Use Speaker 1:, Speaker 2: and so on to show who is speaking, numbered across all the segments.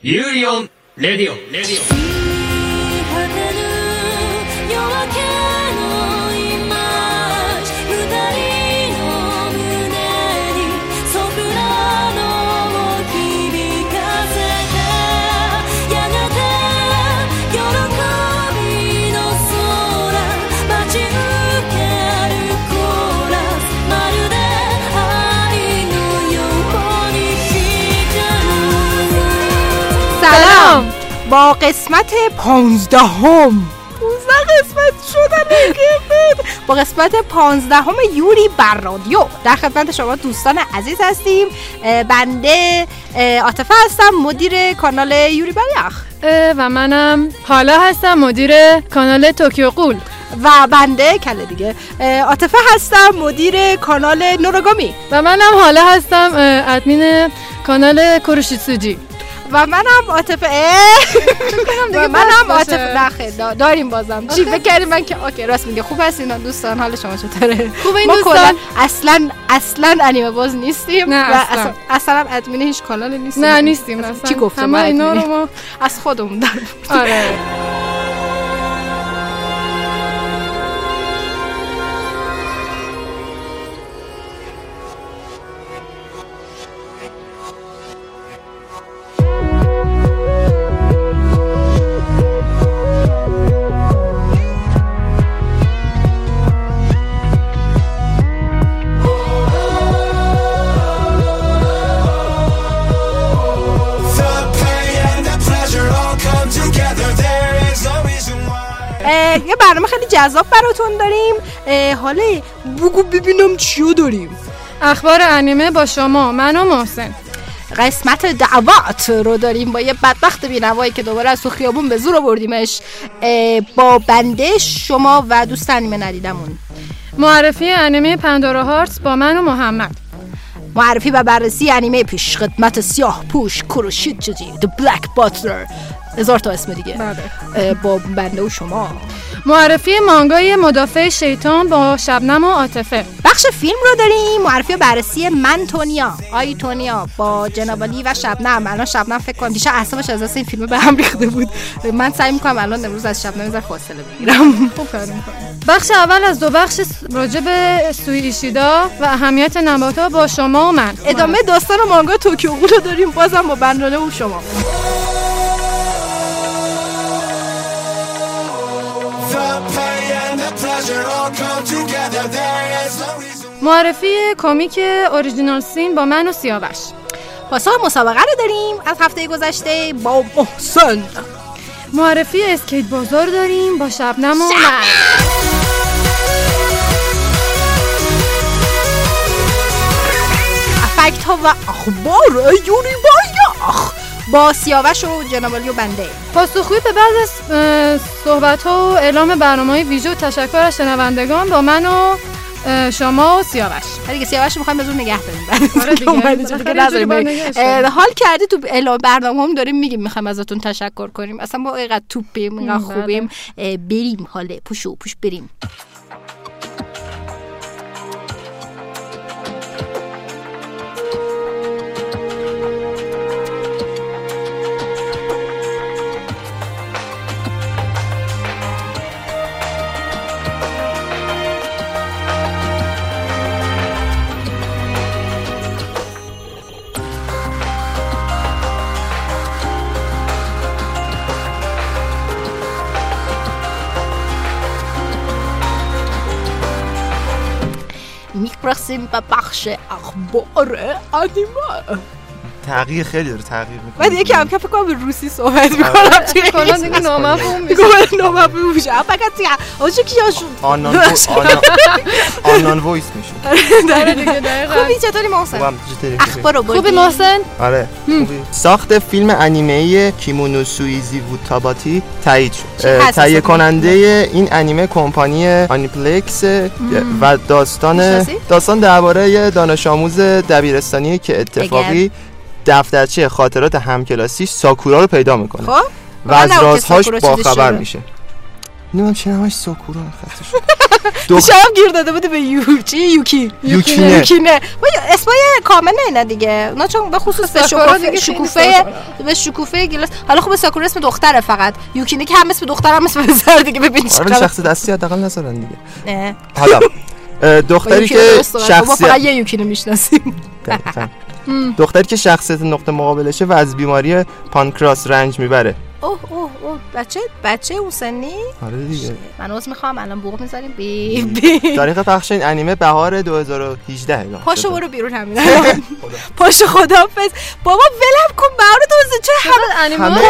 Speaker 1: ユーリオンレディオン。レディオン
Speaker 2: با قسمت پانزدهم. پونزده قسمت شدن با قسمت پانزدهم یوری بر رادیو. در خدمت شما دوستان عزیز هستیم. بنده عاطفه هستم مدیر کانال یوری بریخ
Speaker 3: و منم حالا هستم مدیر کانال توکیو قول.
Speaker 2: و بنده کله دیگه. عاطفه هستم مدیر کانال نوروگامی.
Speaker 3: و منم حالا هستم ادمین کانال کوروشیتسوجی.
Speaker 2: و منم عاطفه. و منم عاطفه نه داریم بازم. چی فکر من که اوکی راست میگه. خوب هستین دوستان حال شما چطوره؟
Speaker 3: خوب این دوستان؟
Speaker 2: اصلا اصلا انیمه باز نیستیم
Speaker 3: نه، اصلا.
Speaker 2: اصلا ادمین هیچ کانال نیستیم.
Speaker 3: نه نیستیم
Speaker 2: اصلا. چی گفتم ما
Speaker 3: اینا رو؟ ما
Speaker 2: از خودمون در
Speaker 3: آره.
Speaker 2: جذاب براتون داریم. حالا بگو ببینم چیو داریم.
Speaker 3: اخبار انیمه با شما. من و محسن.
Speaker 2: قسمت دعوات رو داریم با یه بدبخت بینوایی که دوباره از تو خیابون به زور آوردیمش. اه، با بنده شما و دوست انیمه ندیدمون.
Speaker 3: معرفی انیمه پندورا هارتس با من و محمد.
Speaker 2: معرفی و بررسی انیمه پیش خدمت سیاه پوش کروشیت چیزی The Black Butler. هزار تا اسم دیگه. اه، با بنده و شما.
Speaker 3: معرفی مانگای مدافع شیطان با شبنم و عاطفه.
Speaker 2: بخش فیلم رو داریم. معرفی و بررسی من تونیا آی تونیا با جنابالی و شبنم. الان شبنم فکر کنم دیشب اعصابش از این فیلم به هم ریخته بود. من سعی می‌کنم الان امروز از شبنم یه فاصله بگیرم.
Speaker 3: بخش اول از دو بخش راجع به سوی ایشیدا و اهمیت نباتها با شما و من.
Speaker 2: ادامه داستان مانگا توکیو رو داریم. بازم با بندانه و شما.
Speaker 3: معرفی کمیک اوریجینال سین با من و سیاوش.
Speaker 2: پاسخ مسابقه رو داریم از هفته گذشته با محسن.
Speaker 3: معرفی اسکیت بازار داریم با شبنم و من.
Speaker 2: افکت ها و اخبار یوری بایاخ با سیاوش و جنابالی و بنده.
Speaker 3: پاسخگویی به بعض از صحبت ها و اعلام برنامه های ویژه و تشکر از شنوندگان با من و شما و سیاوش.
Speaker 2: دیگه سیاوش رو می‌خوایم به زور نگه داریم.
Speaker 3: آره
Speaker 2: حال کردی تو اعلام برنامه هم داریم میگیم می‌خوایم ازتون تشکر کنیم. اصلا ما اینقدر توپیم اینقدر
Speaker 3: بله.
Speaker 2: خوبیم. بریم حاله پوشو پوش بریم. می‌پرسیم به بخش اخبار انیمه
Speaker 4: تغییر خیلی داره تغییر می‌کنه.
Speaker 2: من دیگه کم کم فکر کنم به روسی صحبت می‌کنم
Speaker 3: کلا دیگه نامفهوم میشه.
Speaker 2: دیگه نامفهوم میشه. فقط آجا کیاشون؟
Speaker 4: آنان آنان آنان وایس میشه.
Speaker 3: آره دیگه دقیقاً.
Speaker 2: خوبی چطوری محسن؟
Speaker 4: خوبم چطوری؟
Speaker 2: اخبار رو
Speaker 3: خوبی محسن؟
Speaker 4: آره ساخت فیلم انیمه کیمونو سویزی ووتاباتی تایید شد. تهیه؟ کننده این انیمه کمپانی آنیپلکس و داستان؟ داستان درباره دانش آموز دبیرستانی که اتفاقی دفترچه خاطرات همکلاسیش ساکورا رو پیدا می‌کنه.
Speaker 2: خب؟
Speaker 4: و از رازهاش با خبر. میشه. نمی‌دونم چه نمش ساکورا خطش دو-
Speaker 2: شب گیر داده بوده به یو چی؟ یوکی.
Speaker 4: یوکینه.
Speaker 2: یوکینه. با اسمای کامل نه دیگه. اونا چون به خصوص به
Speaker 3: ساکورا
Speaker 2: شکوفه شکوفه. به شکوفه گلاس حالا خب ساکورا اسم دختره فقط. یوکینه که هم اسم دختر هم اسم پسر دیگه. ببین
Speaker 4: آره
Speaker 2: چقدر
Speaker 4: شخص دستی حداقل نذارن دیگه.
Speaker 2: نه.
Speaker 4: حالا دختری که.
Speaker 2: ما فقط
Speaker 4: شخصیت
Speaker 2: یه یوکینه می‌شناسیم.
Speaker 4: دقیقاً. دختری که شخصیت نقطه مقابلشه و از بیماری پانکراس رنج می‌بره.
Speaker 2: اوه اوه اوه بچه بچه اون سنی؟
Speaker 4: آره دیگه.
Speaker 2: من عوض می‌خوام الان بوق می‌ذاریم بی بی.
Speaker 4: تاریخ پخش این انیمه بهار 2018 اعلام
Speaker 2: پاشو. برو بیرون همین. پاشو خدافظ بابا ولم کن بهار دوزه چه
Speaker 3: انیمه.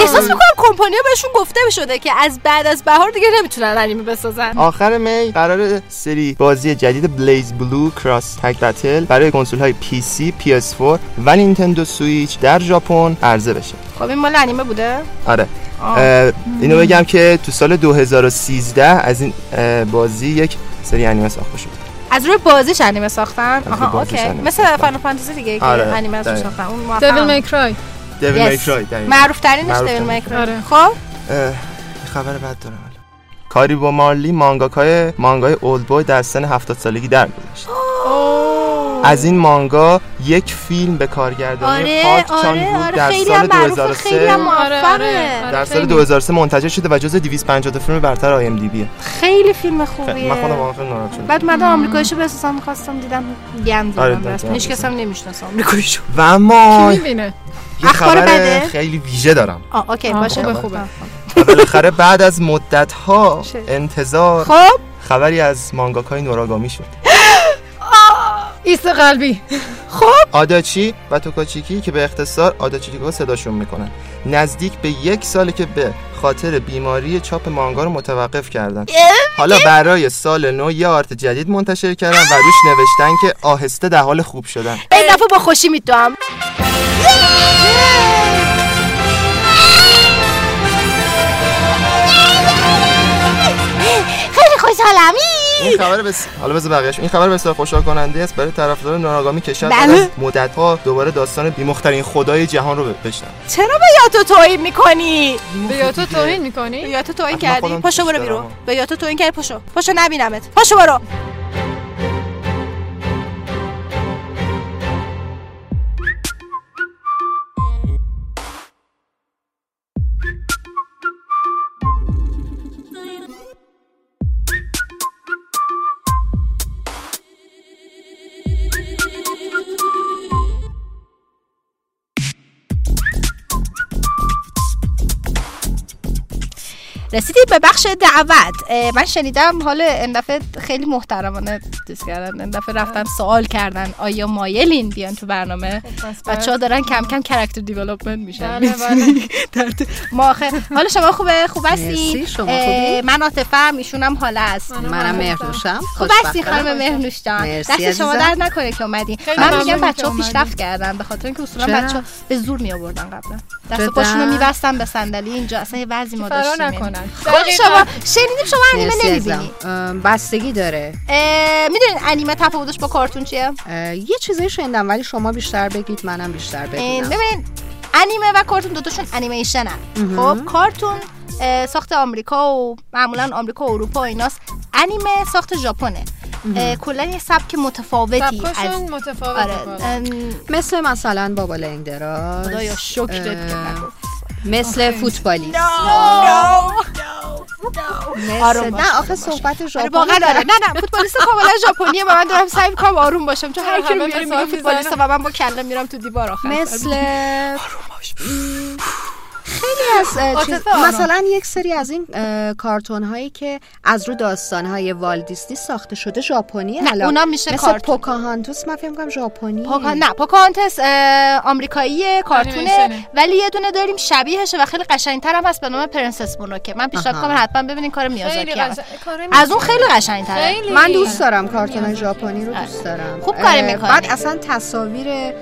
Speaker 2: احساس می‌کنم کمپانیا بهشون گفته شده که از بعد از بهار دیگه نمی‌تونن انیمه بسازن.
Speaker 4: آخر می قرار سری بازی جدید BlazBlue Cross Tag Battle برای کنسول های PC، PS4 و Nintendo Switch در ژاپن عرضه بشه.
Speaker 2: خب این مال انیمه بوده
Speaker 4: آره اینو بگم که تو سال 2013 از این بازی یک سری انیمه ساخته شد
Speaker 2: از روی بازیش انیمه ساختن آها اوکی مثل. Final Fantasy دیگه که
Speaker 4: آره،
Speaker 2: انیمه. ساختن اون Devil
Speaker 3: May Cry
Speaker 4: دیویل. میکرای.
Speaker 2: معروف ترینش دیویل. میکرای
Speaker 3: آره.
Speaker 2: خب
Speaker 4: خبر بد دارم. کاری با مارلی مانگاکای مانگای اولد بوی در سن 70 سالگی درگذشت از این مانگا یک فیلم به کارگردانی
Speaker 2: آره
Speaker 4: پارک چان
Speaker 2: آره
Speaker 4: وود
Speaker 2: آره
Speaker 4: در
Speaker 2: خیلی
Speaker 4: سال
Speaker 2: هم معروفه خیلی هم
Speaker 4: 2003
Speaker 3: آره،
Speaker 2: موفقه
Speaker 3: آره.
Speaker 4: در سال
Speaker 3: خیلی.
Speaker 4: 2003 منتشر شده و جز 250 تا فیلم برتر آی ام دی بیه
Speaker 2: خیلی فیلم خوبیه
Speaker 4: من خودم واقعا ناراحت شدم
Speaker 2: بعد من آمریکاییشو بسازم می‌خواستم دیدم گند
Speaker 4: آره،
Speaker 2: زدم
Speaker 4: دقیقاً.
Speaker 2: هیچ کس هم نمی‌شناسه آمریکاییشو
Speaker 4: و اما
Speaker 3: می‌بینه
Speaker 4: یه
Speaker 2: اخبار
Speaker 4: خبر
Speaker 2: بده؟
Speaker 4: خیلی ویژه دارم
Speaker 2: آه اوکی
Speaker 3: آه،
Speaker 2: باشه
Speaker 3: خوبه، خوبه.
Speaker 4: و بالاخره بعد از مدت ها؟ انتظار
Speaker 2: خب
Speaker 4: خبری از مانگاکای نوراگامی شد
Speaker 3: ایست قلبی.
Speaker 4: آداچی و توکاچیکی که به اختصار آداچیکا صداشون می‌کنن نزدیک به یک ساله که به خاطر بیماری چاپ مانگا رو متوقف کردن. حالا برای سال نو یه آرت جدید منتشر کردن و روش نوشتن که آهسته در حال خوب شدن.
Speaker 2: این دفعه با خوشی میتوام خیلی خوشحالم.
Speaker 4: این خبر بس... حالا بذار بقیه‌اش. این خبر بسیار خوشحال کننده است. برای طرفداران ناراگامی بعد
Speaker 2: بله.
Speaker 4: از مدت‌ها دوباره داستان بیمخترین خدای جهان رو بشنن
Speaker 2: چرا به یاتو توهین می‌کنی؟
Speaker 3: به یا تو توهین
Speaker 2: به
Speaker 3: می‌کنی
Speaker 2: یاتو توهین کردی؟ پاشو برو بیرون. به یاتو توهین کردی؟ پاشو. پاشو نبینمت. پاشو برو. رسیدیم به بخش دعوت. من شنیدم حال این دفعه خیلی محترمانه چیز کردن این دفعه رفتن سوال کردن آیا مایلین بیان تو برنامه؟ بچه ها دارن کم کم character development میشن.
Speaker 3: بله، بله.
Speaker 2: ما آخه حالا شما خوبه؟ خوب هستی؟ من عاطفه هم ایشونم حالا است.
Speaker 5: منم مهرنوشم
Speaker 2: خوب هستی خانم مهرنوش جان. دست شما. در نکنه که اومدین من میگم بچه ها. پیشرفت کردن به خاطر اینکه اصولا؟ بچه ها به زور می آوردن قبلا. دست و
Speaker 5: چرا؟
Speaker 2: پاشون رو میبستن به صندلی اینجا اصلا یه وضعی ما داشتیم
Speaker 3: نکنن؟
Speaker 2: خود شما شنیدیم شما انیمه نمی‌بینی
Speaker 5: بستگی داره.
Speaker 2: می‌دونین انیمه تفاوتش با کارتون چیه؟
Speaker 5: یه چیزایی شنیدم ولی شما بیشتر بگید منم بیشتر ببینم.
Speaker 2: ببین انیمه و کارتون دوتاشون انیمیشن خب کارتون ساخت آمریکا و معمولا آمریکا و اروپا و ایناست. انیمه ساخت ژاپنه. کلا یه سبک متفاوتی از آره.
Speaker 3: کلا.
Speaker 2: ام،
Speaker 5: مثل مثلا بابا لنگ دراز
Speaker 2: خدایا شکرت که.
Speaker 5: مثل فوتبالیست.
Speaker 2: آروم باش،
Speaker 5: نه آخه صحبت
Speaker 2: آره
Speaker 5: ژاپن
Speaker 2: واقعا داره نه نه فوتبالیست کاملا ژاپنیه و من دارم سعی می‌کنم آروم باشم چون هر کی رو میگه فوتبالیست. و من با کله میرم تو دیوار آخر.
Speaker 5: مثل خیلی از چیز-. مثلا یک سری از این کارتون هایی که از رو داستان های والدیسنی ساخته شده ژاپنی
Speaker 2: نه،
Speaker 5: الان.
Speaker 2: اونا میشه
Speaker 5: مثل
Speaker 2: کارتون.
Speaker 5: پوکاهانتوس من فکر می‌کنم ژاپنی
Speaker 2: پوکا... نه پوکاهانتس اه، آمریکاییه کارتونه. ولی یه دونه داریم شبیهشه و خیلی قشنگتر هم هست به نام Princess Mononoke من پیشنهاد
Speaker 5: آها.
Speaker 2: کنم حتما ببینین کار میازاکی
Speaker 3: کار
Speaker 2: از اون خیلی قشنگتره
Speaker 5: من دوست دارم کارتون ژاپنی رو دوست دارم
Speaker 2: خوب کاری
Speaker 5: اه،
Speaker 2: می‌کنی.
Speaker 5: بعد اصلا تصاویر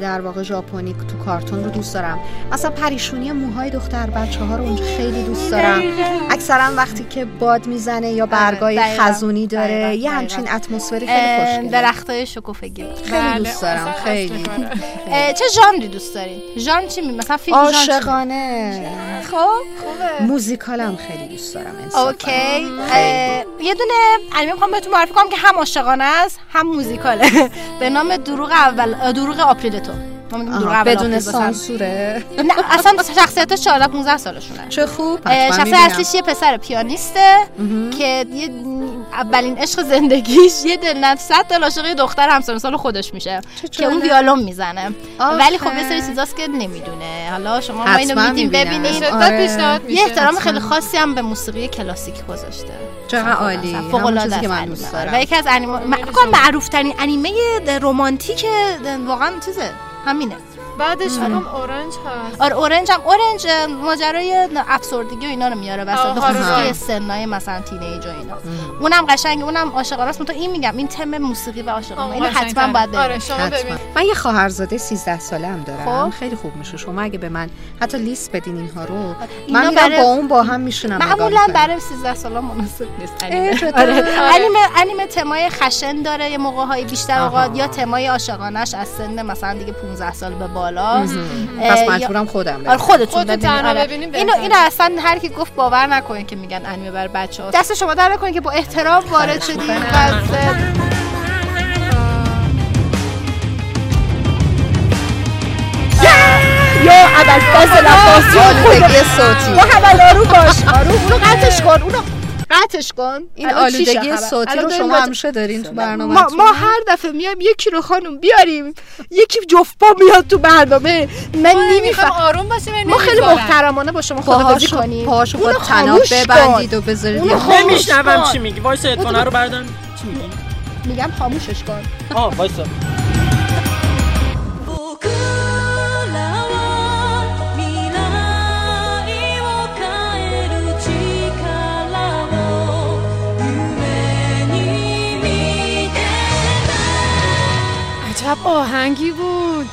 Speaker 5: در واقع ژاپنی تو کارتون رو دوست دارم. مثلا پریشونی موهای دختر بچه ها رو اونجا خیلی دوست دارم. اکثرا وقتی که باد می‌زنه یا برگای
Speaker 2: دقیقاً.
Speaker 5: خزونی داره
Speaker 2: دقیقاً.
Speaker 5: یه. همچین اتمسفری خیلی خوشگله.
Speaker 2: درخت های شکوفگی.
Speaker 5: خیلی دوست دارم خیلی.
Speaker 2: چه ژانری دوست دارین ژانر چی می مثلا فیلم؟
Speaker 5: عاشقانه.
Speaker 2: خب.
Speaker 5: موزیکالم خیلی دوست دارم.
Speaker 2: اوکی. یه دونه انیمه می‌خوام بهتون معرفی کنم که هم عاشقانه است هم موزیکاله. به نام دروغ اول دروغ آپریل تو ما میگیم دروغ
Speaker 5: آها،
Speaker 2: اول
Speaker 5: بدون. سانسوره
Speaker 2: نه اصلا شخصیتش 14 15 سالشونه
Speaker 5: چه خوب
Speaker 2: شخصیت. اصلیش یه پسر پیانیسته که یه اولین عشق زندگیش یه دل 100 دل عاشق دختر همسن سال خودش میشه که اون. ویالون می‌زنه
Speaker 5: آخه.
Speaker 2: ولی خب یه سری چیزاست که نمی‌دونه حالا شما ما اینو میدیم. ببینید
Speaker 5: آره.
Speaker 3: پیشنهاد میشه
Speaker 2: یه احترام خیلی. خاصی هم به موسیقی کلاسیک گذاشته
Speaker 5: چقدر عالی
Speaker 2: فوق العاده
Speaker 5: که من. دوست. دارم
Speaker 2: و یکی از انیمه معروف ترین انیمه رمانتیک واقعا چیزه همینه
Speaker 3: بعدش فکرم اورنج هست
Speaker 2: آره اورنج هم اورنج ماجرای افسردگی و اینا رو میاره وسط
Speaker 3: آه،
Speaker 2: به خصوص
Speaker 5: آره.
Speaker 2: سنای مثلا تینیج و اینا اونم قشنگ اونم عاشقانه است تو این میگم این تم موسیقی و عاشقانه اینو حتما باید
Speaker 3: آره شما
Speaker 5: حتما.
Speaker 3: ببین
Speaker 5: من یه خواهرزاده 13 ساله هم دارم
Speaker 2: خب.
Speaker 5: خیلی خوب میشه شما اگه به من حتی لیست بدین اینها رو من میرم
Speaker 2: برای-
Speaker 5: با اون با هم میشونم
Speaker 2: معمولا برای 13 ساله مناسب نیست انیمه؟ آره.
Speaker 5: آره.
Speaker 2: انیمه انیمه تمای خشن داره یه موقع های بیشتر. اوقات یا تمای عاشقانش از سن مثلا دیگه 15 سال به بالا.
Speaker 5: پس مجبورم خودم
Speaker 2: آره
Speaker 5: برم
Speaker 2: خودتون ببینید. آره. اینو. اینو اصلا هر کی گفت باور نکنین که میگن انیمه برای بچه‌ها. دست شما در نکنین که با احترام وارد شدید و یا اول فاصل عباسی
Speaker 5: آلودگی صوتی.
Speaker 2: با اول آروم باش. آروم. اونو قطعش کن اونو قطعش کن.
Speaker 5: این آلودگی؟ صوتی رو شما
Speaker 2: با-
Speaker 5: همیشه دارین تو برنامه
Speaker 2: ما, ما هر دفعه میایم یکی رو خانم بیاریم. یکی جفت پا میاد تو برنامه. من نمیفهم.
Speaker 3: آروم باشیم
Speaker 2: ما خیلی محترمانه با شما خداحافظی کنیم.
Speaker 5: پاهاشو با
Speaker 2: اونو
Speaker 5: تناب. ببندید و بذارید
Speaker 1: نمیشنوم. چی میگی. وایس اتفانه رو بردارم. چی میگی؟
Speaker 2: میگم خاموشش کن.
Speaker 1: آه وایسا.
Speaker 3: عجب آهنگی بود.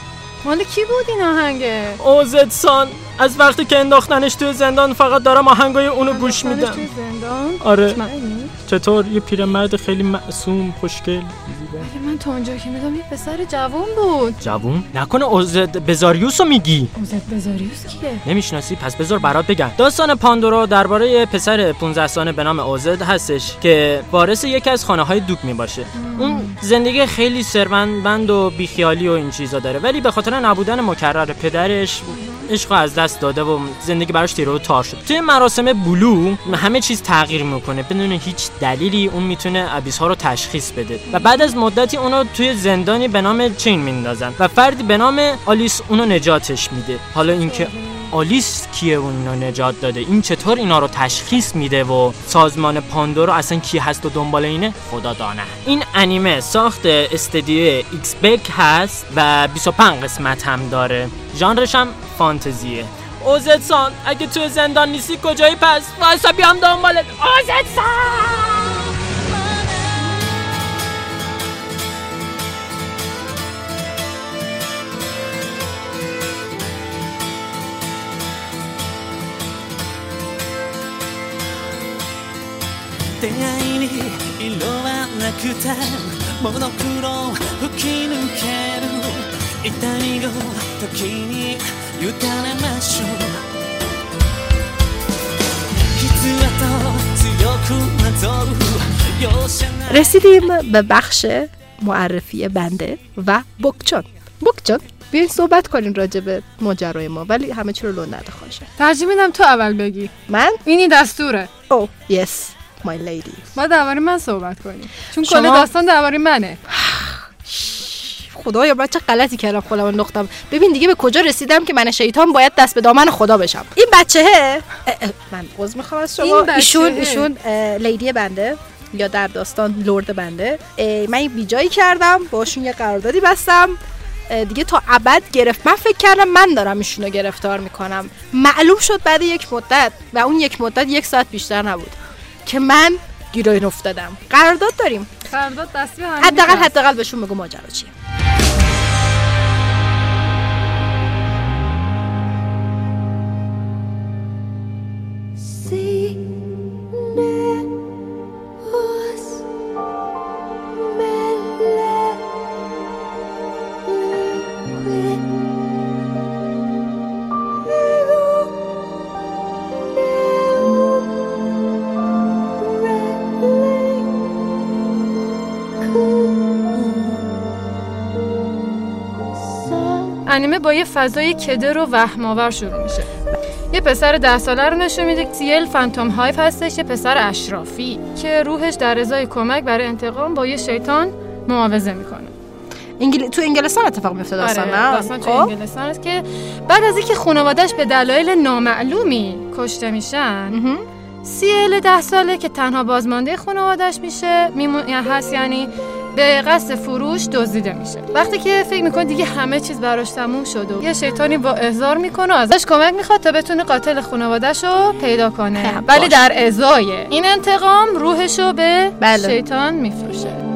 Speaker 3: مال کی بود این آهنگه؟
Speaker 1: اوزد سان از وقتی که انداختنش توی زندان فقط دارم آهنگای اونو گوش میدم.
Speaker 3: توی زندان؟
Speaker 1: آره؟ چطور؟ یه پیرمرد خیلی معصوم خوشگل.
Speaker 3: ولی من تا اونجا که میدم یه پسر جوان بود.
Speaker 1: جوون؟ نکنه اوزد بزاریوس رو میگی.
Speaker 3: اوزت بزاریوس کیه؟
Speaker 1: نمی‌شناسی؟ پس بذار برات بگم. داستان پاندورا درباره پسر 15 ساله به نام اوزد هستش که وارث یکی از خانه های دوک می باشه اون زندگی خیلی ثروتمند و بیخیالی و این چیزا داره. ولی به خاطر نبودن مکرر پدرش عشق از دست داده و زندگی براش تیره و تار شد. توی مراسم بلوغ همه چیز تغییر می‌کنه. بدون هیچ دلیلی اون می‌تونه Abyss ها رو تشخیص بده. و بعد از مدتی اونو توی زندانی به نام Chain میندازن. و فردی به نام آلیس اونو نجاتش میده. حالا اینکه آلیس کیه اون اینو نجات داده؟ این چطور اینا رو تشخیص میده و سازمان پاندورا اصلا کی هست و دنبال اینه؟ خدا دانه. این انیمه ساخت استدیو Xebec هست و 25 قسمت هم داره. ژانرش هم فانتزیه. اوزتسان اگه توی زندان نیستی کجایی پس؟ واسه بیام دنبالت. اوزتسان.
Speaker 2: رسیدیم به بخش معرفی بنده و بکچان بکچان بیاین صحبت کنیم راجع به ماجرای ما ولی همه چی رو لو نده خواهشه
Speaker 3: ترجیح میدم تو اول بگی.
Speaker 2: من؟
Speaker 3: اینی دستوره.
Speaker 2: او یس مای لیدی
Speaker 3: ما درباره من صحبت کنیم. چون کل
Speaker 2: شما-
Speaker 3: داستان درباره منه.
Speaker 2: خدایا من چه غلطی کردم خودم انداختم. ببین دیگه به کجا رسیدم که من شیطان باید دست به دامن خدا بشم. این بچه من عذر می‌خوام از شما.
Speaker 3: این.
Speaker 2: ایشون ایشون اه، لیدی بنده یا در داستان لرد بنده. اه، من یه بیجایی کردم باشون یه قراردادی بستم. اه، دیگه تا ابد گرفت. من فکر کردم من دارم ایشونو گرفتار می‌کنم. معلوم شد بعد یک مدت و اون یک مدت یک ساعت بیشتر نبود که من گیر این افتادم. قرارداد داریم.
Speaker 3: قرارداد دستی
Speaker 2: حداقل. حداقل بهشون بگو ماجرا چیه. Never.
Speaker 3: انیمه با یه فضای کدر و وهم‌آور شروع میشه یه پسر ده ساله رو نشون میده سیل فانتوم هایف هستش یه پسر اشرافی که روحش در ازای کمک برای انتقام با یه شیطان معاوضه می‌کنه
Speaker 2: انگل... تو انگلستان اتفاق میفته داستان نه
Speaker 3: داستان تو
Speaker 2: خب؟
Speaker 3: انگلستان است که بعد از اینکه خانوادهش به دلایل نامعلومی کشته میشن. سیل ده ساله که تنها بازمانده خانوادهش میشه میمون هست یعنی به قصد فروش دزدیده میشه وقتی که فکر می‌کنه دیگه همه چیز براش تموم شد و یه شیطانی با احضار می‌کنه و ازش کمک می‌خواد تا بتونه قاتل خانوادهش رو پیدا کنه
Speaker 2: خب،
Speaker 3: ولی. در ازای این انتقام روحش رو به
Speaker 2: بله.
Speaker 3: شیطان میفروشه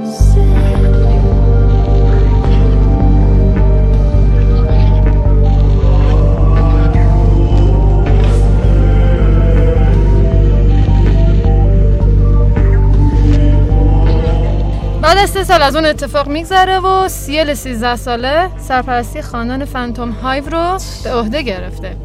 Speaker 3: از سه سال از اون اتفاق میگذره و سیل 13 ساله سرپرستی خاندان فانتوم هایو رو به عهده گرفته.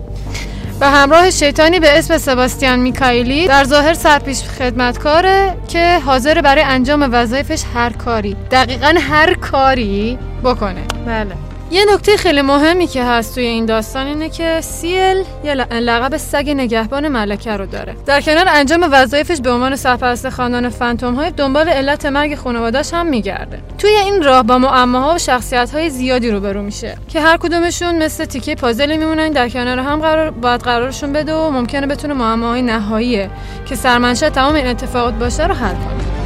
Speaker 3: و همراه شیطانی به اسم سباستیان میکایلی در ظاهر سرپیش خدمتکاره که حاضر برای انجام وظایفش هر کاری دقیقا هر کاری بکنه.
Speaker 2: بله.
Speaker 3: یه نکته خیلی مهمی که هست توی این داستان اینه که سیل یه لقب سگ نگهبان ملکه رو داره. در کنار انجام وظایفش به عنوان سرپرست خاندان فانتوم های دنبال علت مرگ خانوادش هم میگرده. توی این راه با معماها و شخصیت های زیادی روبرو میشه که هر کدومشون مثل تیکه پازلی میمونن در کنار هم قرار باید قرارشون بده و ممکنه بتونه معماهای نهاییه که سرمنشأ تمام این اتفاقات باشه رو حل کنه.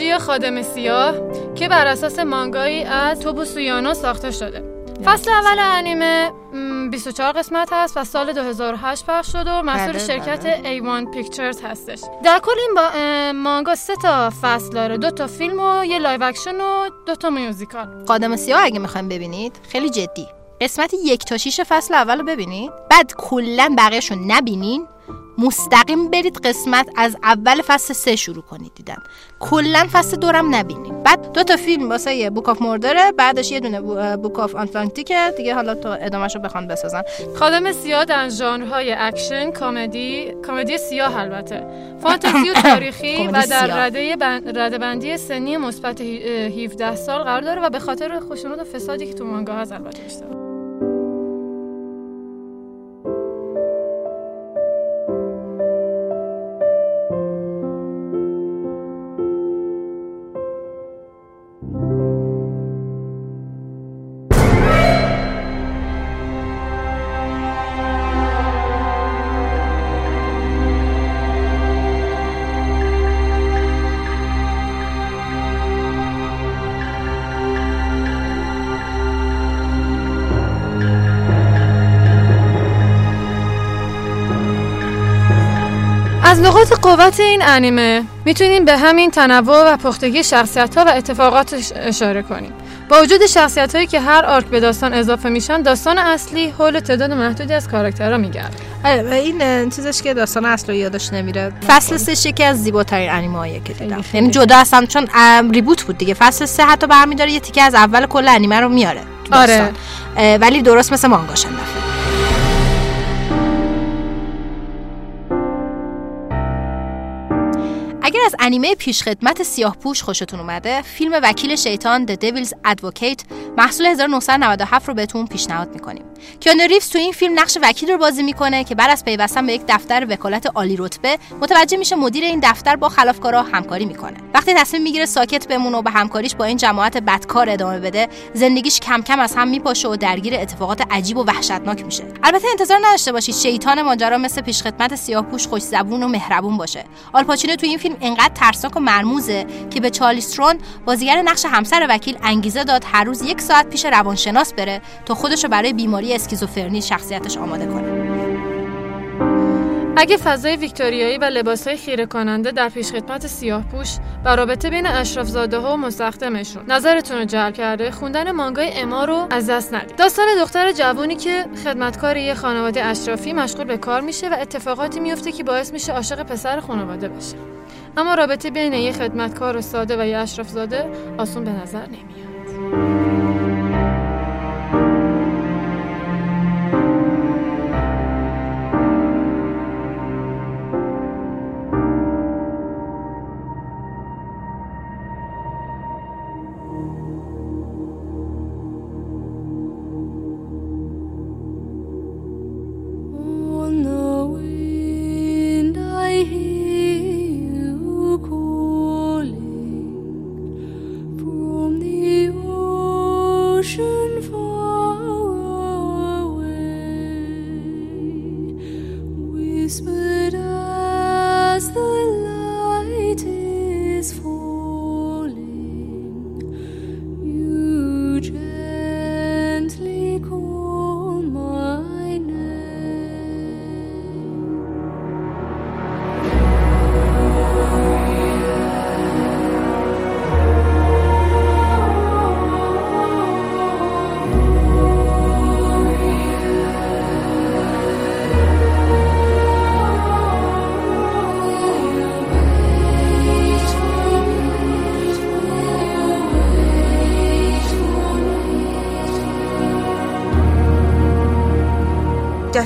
Speaker 3: یا خادم سیاه که بر اساس مانگایی از توبوسو یانا ساخته شده. فصل اول انیمه م، 24 قسمت هست و سال 2008 پخش شده و محصول
Speaker 2: بله،
Speaker 3: شرکت A1 Pictures هستش. در کل این با مانگا سه تا فصل داره دو تا فیلم و یه live action و دو تا musical.
Speaker 2: خادم سیاه اگه می‌خوایم ببینید خیلی جدی. قسمت یک تا شیش فصل اول رو ببینید. بعد کلا بقیهشو نبینین. مستقیم برید قسمت از اول فصل سه شروع کنید دیدن کلا فصل دورم نبینید بعد دو تا فیلم واسه Book of Murder ه بعدش یه دونه Book of Atlantic ه دیگه حالا تو ادامهشو بخوان بسازن
Speaker 3: خادم سیاه در ژانرهای اکشن کمدی کمدی سیاه البته. فانتزی و تاریخی و در. رده بن- ردبندی سنی مثبت هی- اه، 17 سال قرار داره و به خاطر خشونت و فسادی که تو مانگا هست البته بیشتر. از نقاط قوت این انیمه می‌تونیم به همین تنوع و پختگی شخصیت ها و اتفاقاتش اشاره کنیم. با وجود شخصیت هایی که هر آرک به داستان اضافه میشن داستان اصلی حول تعداد محدودی از کاراکترها میگرد
Speaker 2: آره، و این چیزش که داستان اصل رو یادش نمیره. فصل سه یکی از زیباترین انیمه هایی که دیدم. یعنی جدا هستم چون ام، ریبوت بود دیگه. فصل سه حتی برمیداره یه تیکه از اول کل انیمه رو میاره
Speaker 3: آره.
Speaker 2: ولی درست مثل مانگاش انداخته از انیمه پیشخدمت سیاه پوش خوشتون اومده فیلم وکیل شیطان The Devil's Advocate محصول 1997 رو بهتون پیشنهاد می‌کنیم. کیانو ریوز تو این فیلم نقش وکیل رو بازی می‌کنه که بعد از پیوستن به یک دفتر وکالت عالی رتبه متوجه میشه مدیر این دفتر با خلافکارا همکاری می‌کنه. وقتی تصمیم می‌گیره ساکت بمونه و به همکاریش با این جماعت بدکار ادامه بده زندگیش کم کم از هم میپاشه و درگیر اتفاقات عجیب و وحشتناک میشه. البته انتظار نداشته باشید شیطان ماجرا مثل پیشخدمت سیاهپوش خوش زبون و مهربون باشه. آلپاچینو تو این فیلم انقدر ترسناک و مرموزه که به چارلیسترون بازیگر نقش همسر وکیل انگیزه داد هر روز یک ساعت پیش روانشناس بره تا خودشو برای بیماری اسکیزوفرنی شخصیتش آماده کنه.
Speaker 3: اگه فضای ویکتوریایی و لباسهای خیره کننده در پیشخدمت سیاه پوش و رابطه بین اشرافزاده ها و مستخدمشون نظرتون رو جلب کرده خوندن مانگای اما رو از دست ندید. داستان دختر جوانی که خدمتکار یه خانواده اشرافی مشغول به کار میشه و اتفاقاتی میفته که باعث میشه عاشق پسر خانواده بشه اما رابطه بین یه خدمتکار ساده و یه اشرافزاده آسون به نظر نمیاد.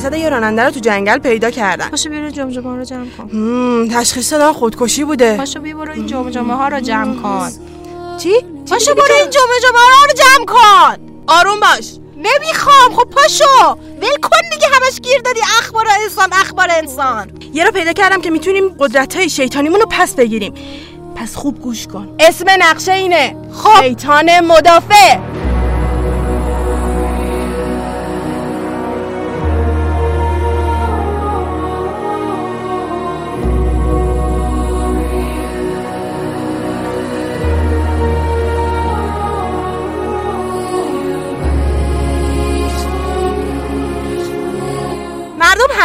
Speaker 6: جسد یه راننده رو تو جنگل پیدا کردن.
Speaker 2: پاشو بیرو جمجمه رو جمع کن.
Speaker 6: تشخیص دادن خودکشی بوده.
Speaker 2: پاشو بی برو این جمجمه ها رو جمع کن.
Speaker 6: چی؟
Speaker 2: پاشو برو این جمجمه ها رو جمع کن.
Speaker 6: آروم باش.
Speaker 2: نمی‌خوام. خب پاشو. ول کن دیگه همش گیر دادی. اخبار انسان اخبار انسان.
Speaker 6: یه رو پیدا کردم که می‌تونیم قدرت های شیطانیمون رو پس بگیریم. پس خوب گوش کن. اسم نقشه اینه. خب. شیطان مدافع.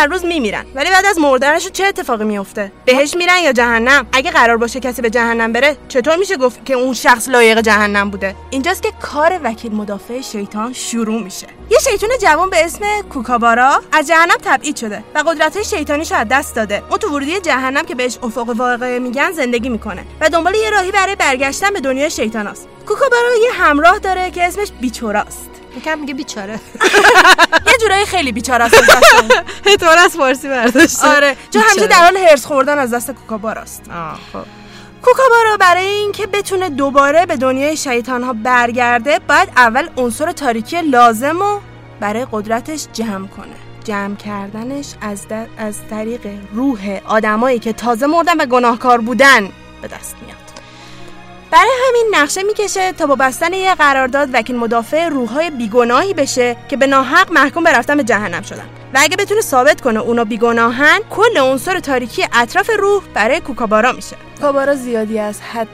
Speaker 6: هر روز میمیرن. ولی بعد از مردنشون چه اتفاقی میفته بهش میرن یا جهنم؟ اگه قرار باشه کسی به جهنم بره چطور میشه گفت که اون شخص لایق جهنم بوده؟ اینجاست که کار وکیل مدافع شیطان شروع میشه. یه شیطان جوان به اسم کوکابارا از جهنم تبعید شده و قدرت شیطانیش از دست داده. اون تو ورودی جهنم که بهش افق واقعه میگن زندگی می‌کنه و دنبال یه راهی برای برگشتن به دنیای شیطاناست کوکابارا یه همراه داره که اسمش بیچوراست.
Speaker 2: یکم میگه بیچاره.
Speaker 6: یه جورایی خیلی بیچاره است.
Speaker 2: اعتبار از فارسی برداشته.
Speaker 6: آره. چون همیشه در حال هرس خوردن از دست کوکاباراست.
Speaker 2: خب.
Speaker 6: کوکابارا برای اینکه بتونه دوباره به دنیای شیطان ها برگرده باید اول عنصر تاریکی لازم رو برای قدرتش جمع کنه. جمع کردنش از, در- از طریق روح آدمایی که تازه مردن و گناهکار بودن به دست میاد. برای همین نقشه می‌کشه تا با بستن یه قرارداد وکیل مدافع روحهای بیگناهی بشه که به ناحق محکوم به رفتن به جهنم شدن. و اگه بتونه ثابت کنه اونا بیگناهن کل عنصر تاریکی اطراف روح برای کوکابارا میشه. کوکابارا زیادی از حد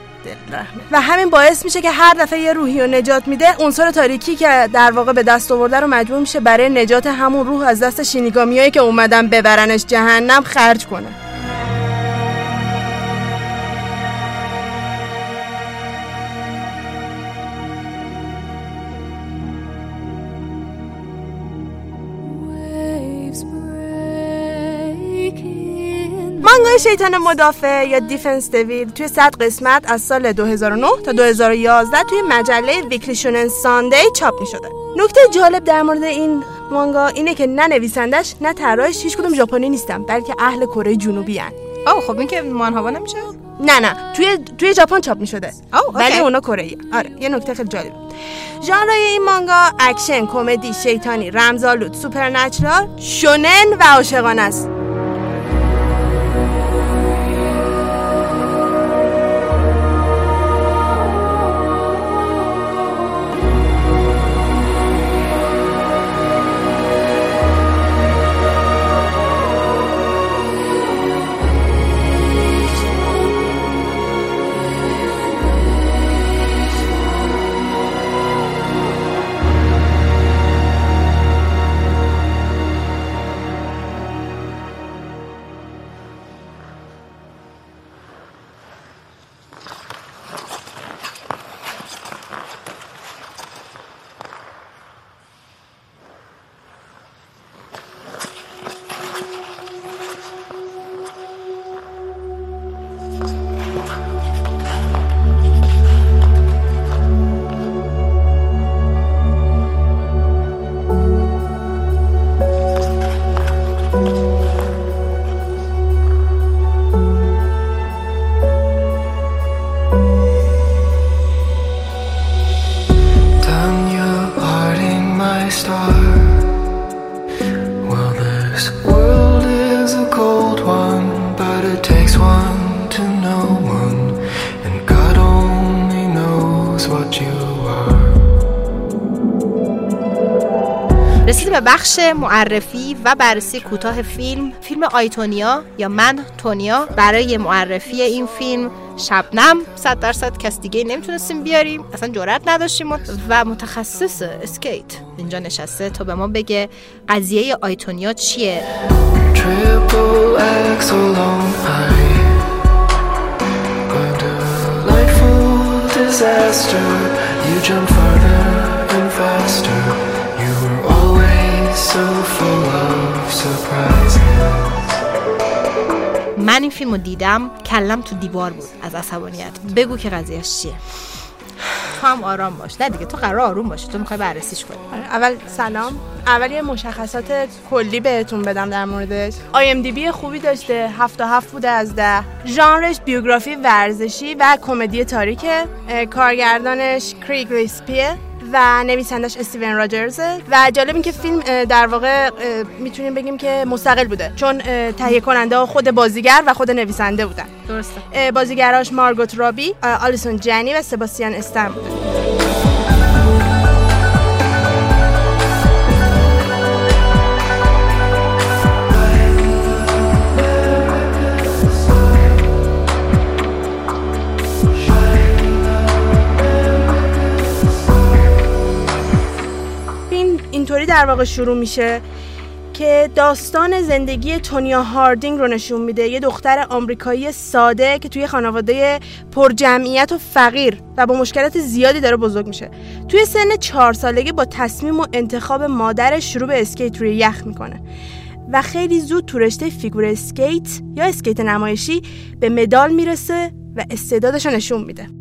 Speaker 6: و همین باعث میشه که هر دفعه یه روحی رو نجات میده عنصر تاریکی که در واقع به دست آورده رو مجبور میشه برای نجات همون روح از دست شینیگامیایی که اومدن ببرنش جهنم خرج کنه. شیطان مدافع یا Defense Devil توی 100 قسمت از سال 2009 تا 2011 توی مجله Weekly Shonen Sunday چاپ می شده نکته جالب در مورد این مانگا اینه که نه نویسندش نه طراحش هیچ کدوم ژاپنی نیستن بلکه اهل کره جنوبی هن.
Speaker 2: آه خب این که مانهوا نمیشه؟
Speaker 6: نه نه. توی توی ژاپن چاپ می شده
Speaker 2: آه، okay.
Speaker 6: ولی اونا کره آره یه نکته خیلی جالب. ژانرهای این مانگا اکشن کمدی شیطانی رمزآلود supernatural شونن و عاشقانه است.
Speaker 2: به بخش معرفی و بررسی کوتاه فیلم فیلم آیتونیا یا من تونیا. برای معرفی این فیلم شبنم صد درصد کس دیگه نمی‌تونستیم بیاریم. اصلا جرأت نداشتیم و- متخصص اسکیت. اینجا نشسته تا به ما بگه قضیه آیتونیا چیه.
Speaker 7: You jump farther
Speaker 2: من این فیلم رو دیدم کلم تو دیوار بود از عصبانیت. بگو که قضیهش چیه. تو هم آرام باش. نه دیگه تو قرار آروم باشی. تو می‌خوای بررسیش کنی.
Speaker 6: اول سلام. اول یه مشخصات کلی بهتون بدم در موردش. IMDb خوبی داشته. 7 تا 7 بوده از 10 ژانرش بیوگرافی ورزشی و کمدی تاریکه. کارگردانش کریگ ریسپیه. و نویسندش استیون راجرزه و جالب این که فیلم در واقع می‌تونیم بگیم که مستقل بوده. چون تهیه کننده ها خود بازیگر و خود نویسنده بودن.
Speaker 2: درسته.
Speaker 6: بازیگراش مارگوت رابی، آلیسون جنی و سباستیان استن بوده. اینطوری در واقع شروع میشه که داستان زندگی تونیا هاردینگ رو نشون میده. یه دختر آمریکایی ساده که توی خانواده پرجمعیت و فقیر و با مشکلات زیادی داره بزرگ میشه. توی سن چهار سالگی با تصمیم و انتخاب مادرش شروع به اسکیت روی یخ می‌کنه و خیلی زود تو رشته figure skate یا اسکیت نمایشی به مدال می‌رسه و استعدادش رو نشون میده.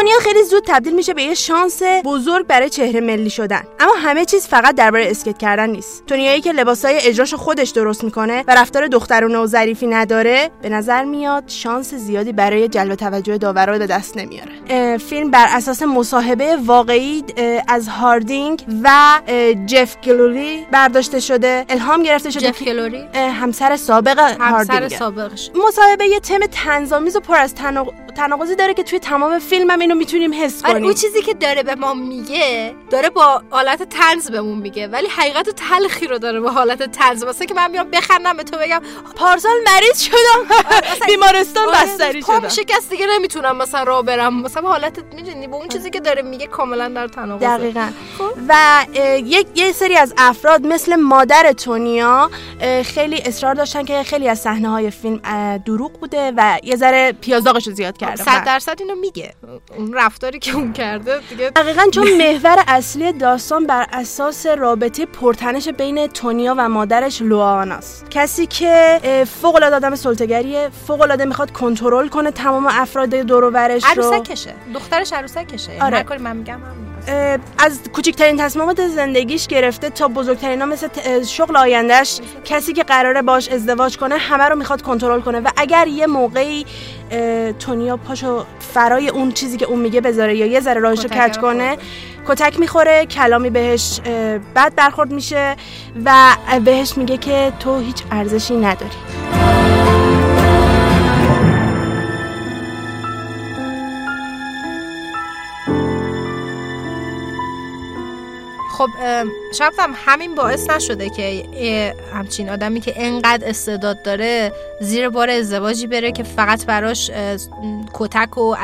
Speaker 6: تونیا خیلی زود تبدیل میشه به یه شانس بزرگ برای چهره ملی شدن. اما همه چیز فقط درباره اسکیت کردن نیست. تونیایی که لباسای اجراش خودش درست می‌کنه و رفتار دخترونه و ظریفی نداره به نظر میاد شانس زیادی برای جلب توجه داورا به دست نمیاره. فیلم بر اساس مصاحبه واقعی از هاردینگ و جف گیلولی برداشته شده. الهام گرفته شده
Speaker 2: جف گیلولی
Speaker 6: اه، همسر سابق
Speaker 2: همسر
Speaker 6: هاردینگ
Speaker 2: سابقش.
Speaker 6: مصاحبه یه تم طنزآمیز و پر از تناق- تناقضی داره که توی تمام فیلم هم اینو می‌تونیم حس
Speaker 2: آره
Speaker 6: کنیم.
Speaker 2: اون چیزی که داره به ما میگه داره با حالت تنز بهمون میگه ولی حقیقت و تلخی رو داره با حالت تنز مثلا که من بیام بخندم به تو بگم
Speaker 6: پارسال مریض شدم. بیمارستان
Speaker 2: آره،
Speaker 6: بستری شدم.
Speaker 2: شکست دیگه نمی‌تونم مثلا راه برم. مثلا حالت می‌دونی با اون چیزی که داره میگه کاملا در تناقضه.
Speaker 6: دقیقا. و اه، یک یه سری از افراد مثل مادر تونیا خیلی اصرار داشتن که خیلی از صحنه های فیلم دروغ بوده و یه ذره پیازداغش رو زیاد
Speaker 2: صد درصد اینو میگه. اون رفتاری که اون کرده دیگه
Speaker 6: دقیقا چون محور اصلی داستان بر اساس رابطه پرتنش بین تونیا و مادرش لوآناست کسی که فوق العاده آدم سلطه‌گریه فوق العاده می‌خواد کنترل کنه تمام افراد دور و برش رو.
Speaker 2: عروسکشه. دخترش عروسکشه.
Speaker 6: آره.
Speaker 2: هر کاری من میگم هم
Speaker 6: از کوچکترین تصمیمات زندگیش گرفته تا بزرگترین ها مثل شغل آیندهش کسی که قراره باش ازدواج کنه همه رو می‌خواد کنترل کنه. و اگر یه موقعی تونیا پاشو فرای اون چیزی که اون میگه بذاره یا یه ذره راهشو کج کنه کتک می‌خوره کلامی بهش بد برخورد میشه و بهش میگه که تو هیچ ارزشی نداری.
Speaker 2: خب شاید هم همین باعث نشده که همچین آدمی که انقدر استعداد داره زیر بار ازدواجی بره که فقط براش کتک و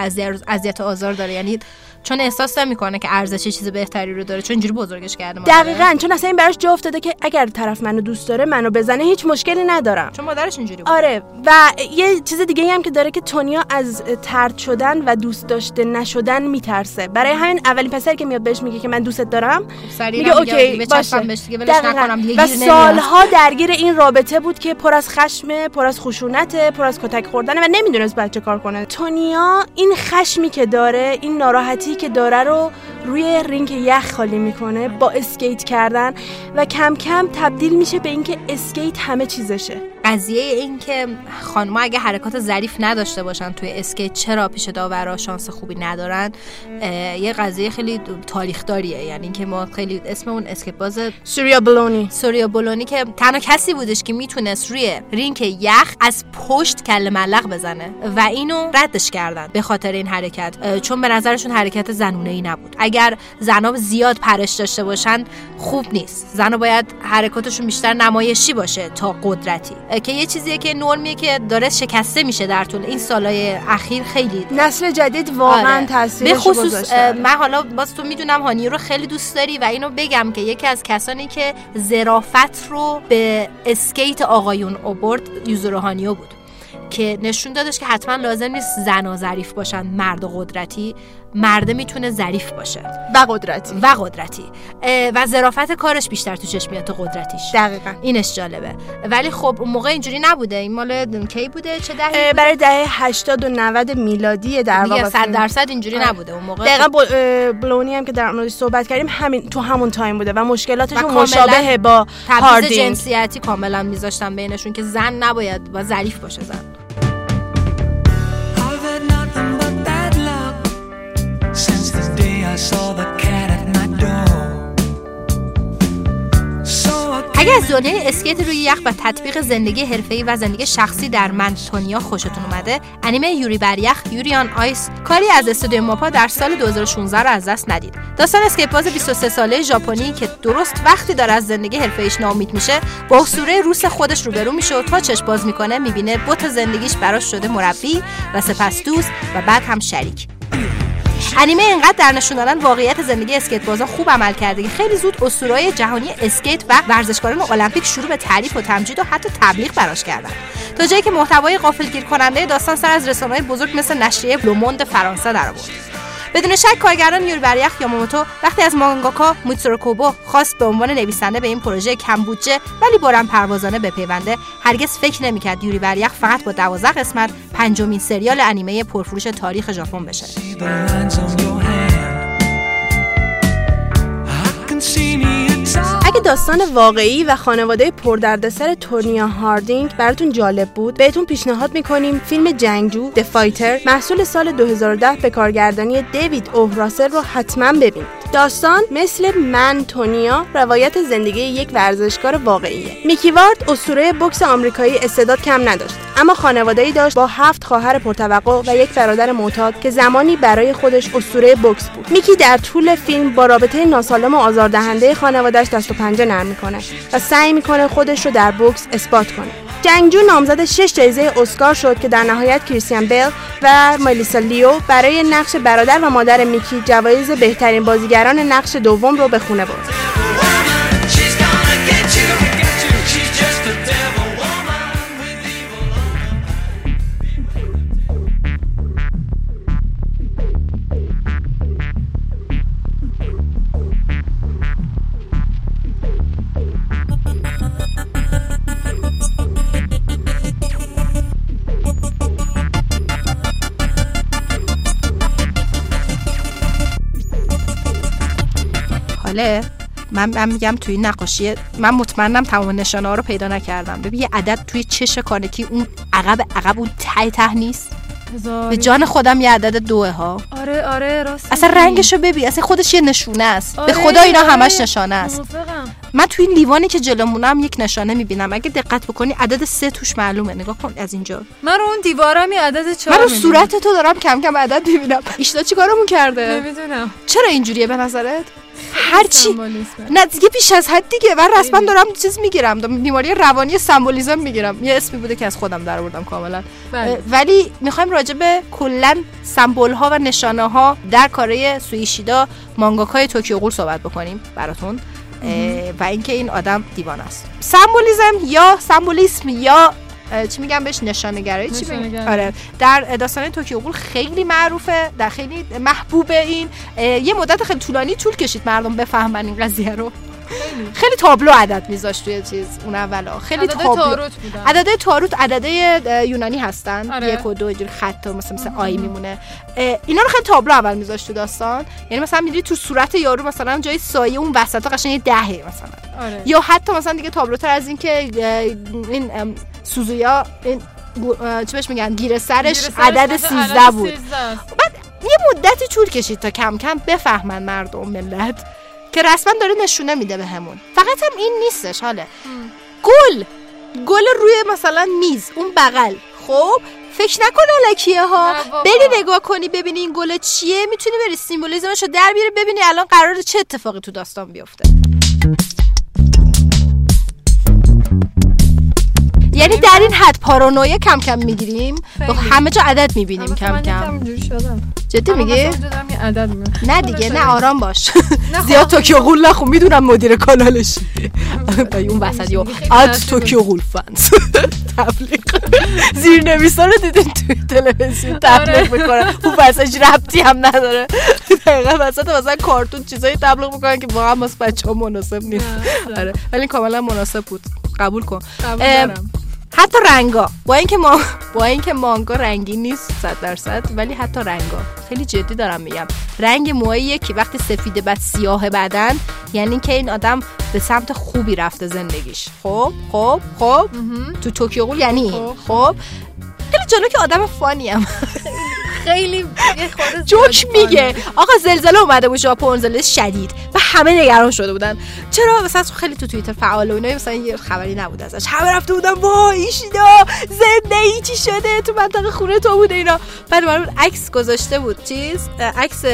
Speaker 2: اذیت و آزار داره. یعنی چون احساس نمی‌کنه که ارزش چیز بهتری رو داره چون اینجوری بزرگش کرده مادره.
Speaker 6: دقیقا چون اصلا این براش جا افتاده که اگر طرف منو دوست داره منو بزنه هیچ مشکلی ندارم
Speaker 2: چون مادرش اینجوری بود
Speaker 6: آره و یه چیز دیگه هم که داره که تونیا از ترد شدن و دوست داشته نشدن میترسه برای همین اولین پسری که میاد بهش میگه که من دوستت دارم
Speaker 2: سریع
Speaker 6: میگه
Speaker 2: okay
Speaker 6: باشه
Speaker 2: دیگه. نکنم دیگه
Speaker 6: و. سالها درگیر این رابطه بود که پر از خشم پر از خشونت پر از کتک خوردن و نمی‌دونست باید چه کار کنه تونیا این خشمی که داره این ناراحتی که داره رو روی rink یخ خالی می‌کنه با اسکیت کردن و کم کم تبدیل میشه به اینکه اسکیت همه چیزشه.
Speaker 2: قضیه این که خانم‌ها اگه حرکات ظریف نداشته باشن توی اسکیت چرا پیش داورا شانس خوبی ندارن؟ یه قضیه خیلی تاریخ داریه یعنی که ما خیلی اسم اون اسکیت باز
Speaker 6: سوریا بونالی.
Speaker 2: سوریا بونالی که تنها کسی بودش که می‌تونست روی rink یخ از پشت کله معلق بزنه و اینو ردش کردن به خاطر این حرکت. چون به نظرشون حرکت زنونه ای نبود. اگر زنا زیاد پرش داشته باشن خوب نیست. زنا باید حرکاتشون بیشتر نمایشی باشه تا قدرتی. که یه چیزیه که نرمیه که داره شکسته میشه در طول این سالهای اخیر خیلی
Speaker 6: نسل جدید واقعا
Speaker 2: آره.
Speaker 6: تاثیرش
Speaker 2: به خصوص من حالا باز تو می‌دونم هانیو رو خیلی دوست داری و اینو بگم که یکی از کسانی که ظرافت رو به اسکیت آقایون آورد یوزورو هانیو بود. که نشون دادش که حتما لازم نیست زنا ظریف باشن مرد و قدرتی. مرده می‌تونه ظریف باشه.
Speaker 6: و قدرتی.
Speaker 2: و قدرتی. و ظرافت کارش بیشتر تو چشم میاد قدرتیش.
Speaker 6: دقیقا.
Speaker 2: اینش جالبه. ولی خب اون موقع اینجوری نبوده. این مال کی بوده؟ چه دهه
Speaker 6: برای دهه 80 و 90 میلادی در واقع
Speaker 2: صد
Speaker 6: فیلم.
Speaker 2: درصد اینجوری
Speaker 6: آره.
Speaker 2: نبوده. اون موقع
Speaker 6: دقیقا بل- اه، بلونی هم که در موردش صحبت کردیم همین تو همون تایم بوده و مشکلاتش مشابه با
Speaker 2: تبعیض جنسیتی کاملا میذاشتن بینشون که زن نباید و ظریف باشه زن. اگر از دنیای اسکیت روی یخ و تطبیق زندگی حرفه‌ای و زندگی شخصی در من، تونیا خوشتون اومده انیمه یوری بر یخ Yuri on Ice کاری از استودیو ماپا در سال 2016 رو از دست ندید. داستان اسکیت باز 23 ساله ژاپنی که درست وقتی داره از زندگی حرفه‌ایش ناامید میشه با اسطوره روس خودش روبرو میشه و تا چشم باز می‌کنه می‌بینه بت زندگیش براش شده مربی و سپس دوست و بعد هم شریک. انیمه اینقدر در نشون دادن واقعیت زندگی اسکیت بازا خوب عمل کرده. که خیلی زود اسطوره‌های جهانی اسکیت و ورزشکاران المپیک شروع به تعریف و تمجید و حتی تبلیغ براش کردن. تا جایی که محتوای غافلگیر کننده داستان سر از رسانه‌های بزرگ مثل نشریه لوموند فرانسه درآورد. بدون شک کارگردان یوری بر یخ یاماموتو وقتی از مانگاکا میتسورو کوبو خواست به عنوان نویسنده به این پروژه کم بودجه ولی بلند پروازانه بپیونده هرگز فکر نمی‌کرد یوری بریخ فقط با 12 قسمت پنجمین سریال انیمه پرفروش تاریخ ژاپن بشه.
Speaker 6: اگه داستان واقعی و خانواده پردردسر تونیا هاردینگ براتون جالب بود بهتون پیشنهاد می‌کنیم فیلم جنگجو د فایتر محصول سال 2010 به کارگردانی دیوید اوهراسل رو حتما ببینید. داستان مثل من تونیا روایت زندگی یک ورزشکار واقعیه. میکی وارد اسطوره بکس آمریکایی استعداد کم نداشت اما خانواده‌ای داشت با هفت خواهر پرتوقع و یک برادر معتاد که زمانی برای خودش اسطوره بکس بود. میکی در طول فیلم با رابطه ناسالم و آزاردهنده خانوادهش دست و پنجه نرم می‌کنه و سعی می‌کنه خودش رو در بکس اثبات کنه. جنگجو نامزد شش جایزه اسکار شد که در نهایت کریستیان بیل و مالیسا لیو برای نقش برادر و مادر میکی جوایز بهترین بازیگران نقش دوم رو به خونه برد.
Speaker 2: من, من میگم توی نقاشی من مطمئنم تمام نشانه ها رو پیدا نکردم. ببین یه عدد توی چش کانکی اون عقب عقب اون ته ته نیست؟ به جان خودم یه عدد دوه ها.
Speaker 3: آره آره راست
Speaker 2: اصلا. رنگشو ببین. اصلا خودش یه نشونه است.
Speaker 3: آره،
Speaker 2: به خدا اینا
Speaker 3: آره،
Speaker 2: همش نشانه است.
Speaker 3: موافقم.
Speaker 2: من توی این لیوانی که جلومونم یک نشانه می‌بینم. اگه دقت بکنی عدد سه توش معلومه. نگاه کن از اینجا.
Speaker 3: من رو اون دیوارم یه عدد چهار
Speaker 2: من رو. صورت تو دارم کم کم عدد می‌بینم. ایشتا چی کارمون کرده؟
Speaker 3: نمی‌دونم.
Speaker 2: چرا اینجوریه به نظرت؟ هرچی
Speaker 3: سمبولیسمه.
Speaker 2: نه دیگه بیش از حد دیگه. من رسما دارم چیز می‌گیرم بیماری روانی سمبولیزم می‌گیرم. یه اسمی بوده که از خودم در آوردم کاملا.
Speaker 3: بله.
Speaker 2: ولی می‌خوایم راجع به کلا سمبل ها و نشانه ها در کاره سویشیدا مانگاکای توکیو غول صحبت بکنیم براتون. و اینکه این آدم دیوانه است. سمبولیزم یا سمبولیسم یا چی میگم بهش؟ نشانه گرایی چی میگم. آره. در داستان توکیو غول خیلی معروفه در خیلی محبوب این یه مدت خیلی طولانی طول کشید مردم بفهمن این قضیه رو. خیلی. تابلو عدد میذاشت توی چیز اون اولا خیلی
Speaker 3: عدد
Speaker 2: تابلو.
Speaker 3: تاروت
Speaker 2: عدده تاروت عدده یونانی هستن.
Speaker 3: آره.
Speaker 2: یک و دو اینجوری خط و مثل مثل آی میمونه. اه، اینا رو خیلی تابلو اول میذاشت تو داستان. یعنی مثلا می‌دونی تو صورت یارو مثلا جای سایه اون وسط قشنگ یه دهه مثلا.
Speaker 3: آره.
Speaker 2: یا حتی مثلا دیگه تابلوتر از این که این سوزویا اه، چی بهش میگن گیره سرش
Speaker 3: گیر سرش
Speaker 2: عدد 13 بود.
Speaker 3: 13 است.
Speaker 2: یه مدتی طول کشید تا کم کم بفهمن مردم ملت که رسما داره نشونه میده بهمون فقط هم این نیستش حاله گل. گل روی مثلا میز اون بغل. خب فکر نکن الکیه ها. بری نگاه کنی ببینی این گل چیه. می‌تونی بری سیمبولیزمش رو در بیاری ببینی الان قرار چه اتفاقی تو داستان بیفته. یعنی در این حد پارانویا کم کم می‌گیریم. با
Speaker 3: خیلی.
Speaker 2: همه جا عدد می‌بینیم کم کم. جدی میگی. نه دیگه نه آرام باش.
Speaker 3: خب.
Speaker 2: زیاد توکیو غول نخون می‌دونم مدیر کانالش. اون وسط یو اد توکیو غول فنس تبلیغ. زیر نویسا رو دیدین توی تلویزیون تبلیغ
Speaker 3: آره.
Speaker 2: می‌کنن اون وسط ربطی هم نداره. دقیقا وسط مثلا کارتون چیزایی تبلیغ می‌کنن که واقعا واسه بچه ها مناسب نیست. آره. ولی کاملا مناسب بود. قبول کن.
Speaker 3: قبول.
Speaker 2: حتی رنگا. با اینکه ما با اینکه مانگا رنگی نیست 100 درصد ولی حتی رنگا. خیلی جدی دارم میگم. رنگ موهاییه که وقتی سفیده بعد سیاه بعدن یعنی که این آدم به سمت خوبی رفته زندگیش. خب خب خب. تو توکیو یعنی. این
Speaker 3: خب.
Speaker 2: خب. خیلی جالب که آدم فانی هم
Speaker 3: خیلی
Speaker 2: جوک
Speaker 3: زیاد
Speaker 2: میگه. آقا زلزله اومده بود ژاپن زلزله شدید. و همه نگران شده بودن. چرا؟ مثلا خیلی تو توییتر فعال و اینا مثلا یه خبری نبود ازش. همه رفته بودن وای ایشیدا زنده ای چی شده؟ تو منطقه خونه تو بوده اینا. بعد عکس گذاشته بود چیز؟ عکس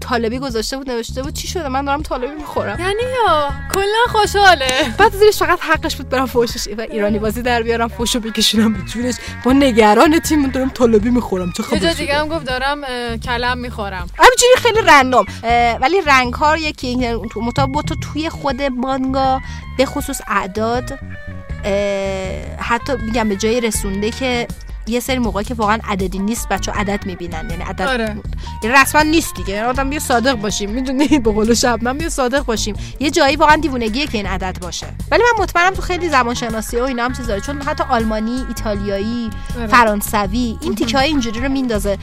Speaker 2: طالبی گذاشته بود نوشته بود چی شده؟ من دارم طالبی می‌خورم.
Speaker 3: یعنی یا؟ کلا خوشحاله.
Speaker 2: بعد زیرش فقط حقش بود برم فوشش و ایرانی بازی در بیارم فوشو بکشونم به جونش. با نگران تیم دارم طالبی می‌خورم. چه خبر؟
Speaker 3: دیگه هم گفت دارم کلم می‌خورم.
Speaker 2: همینجوری خیلی رندوم. ولی رنگ ها یکی تو مطابق تو توی خود مانگا به خصوص اعداد حتی میگم به جای رسونده که یه سری موقعی که واقعا عددی نیست بچه عدد می‌بینن. یعنی عدد
Speaker 3: آره.
Speaker 2: یعنی رسما نیست دیگه. یعنی آدم بیا صادق باشیم می‌دونی؟ به قول شبنم بیا صادق باشیم. یه جایی واقعا دیوونگیه که این عدد باشه. ولی من مطمئنم تو خیلی زبان شناسی و اینا هم چیز داره. چون حتی آلمانی ایتالیایی
Speaker 3: آره.
Speaker 2: فرانسوی این تیکه های اینجوری رو میندازه.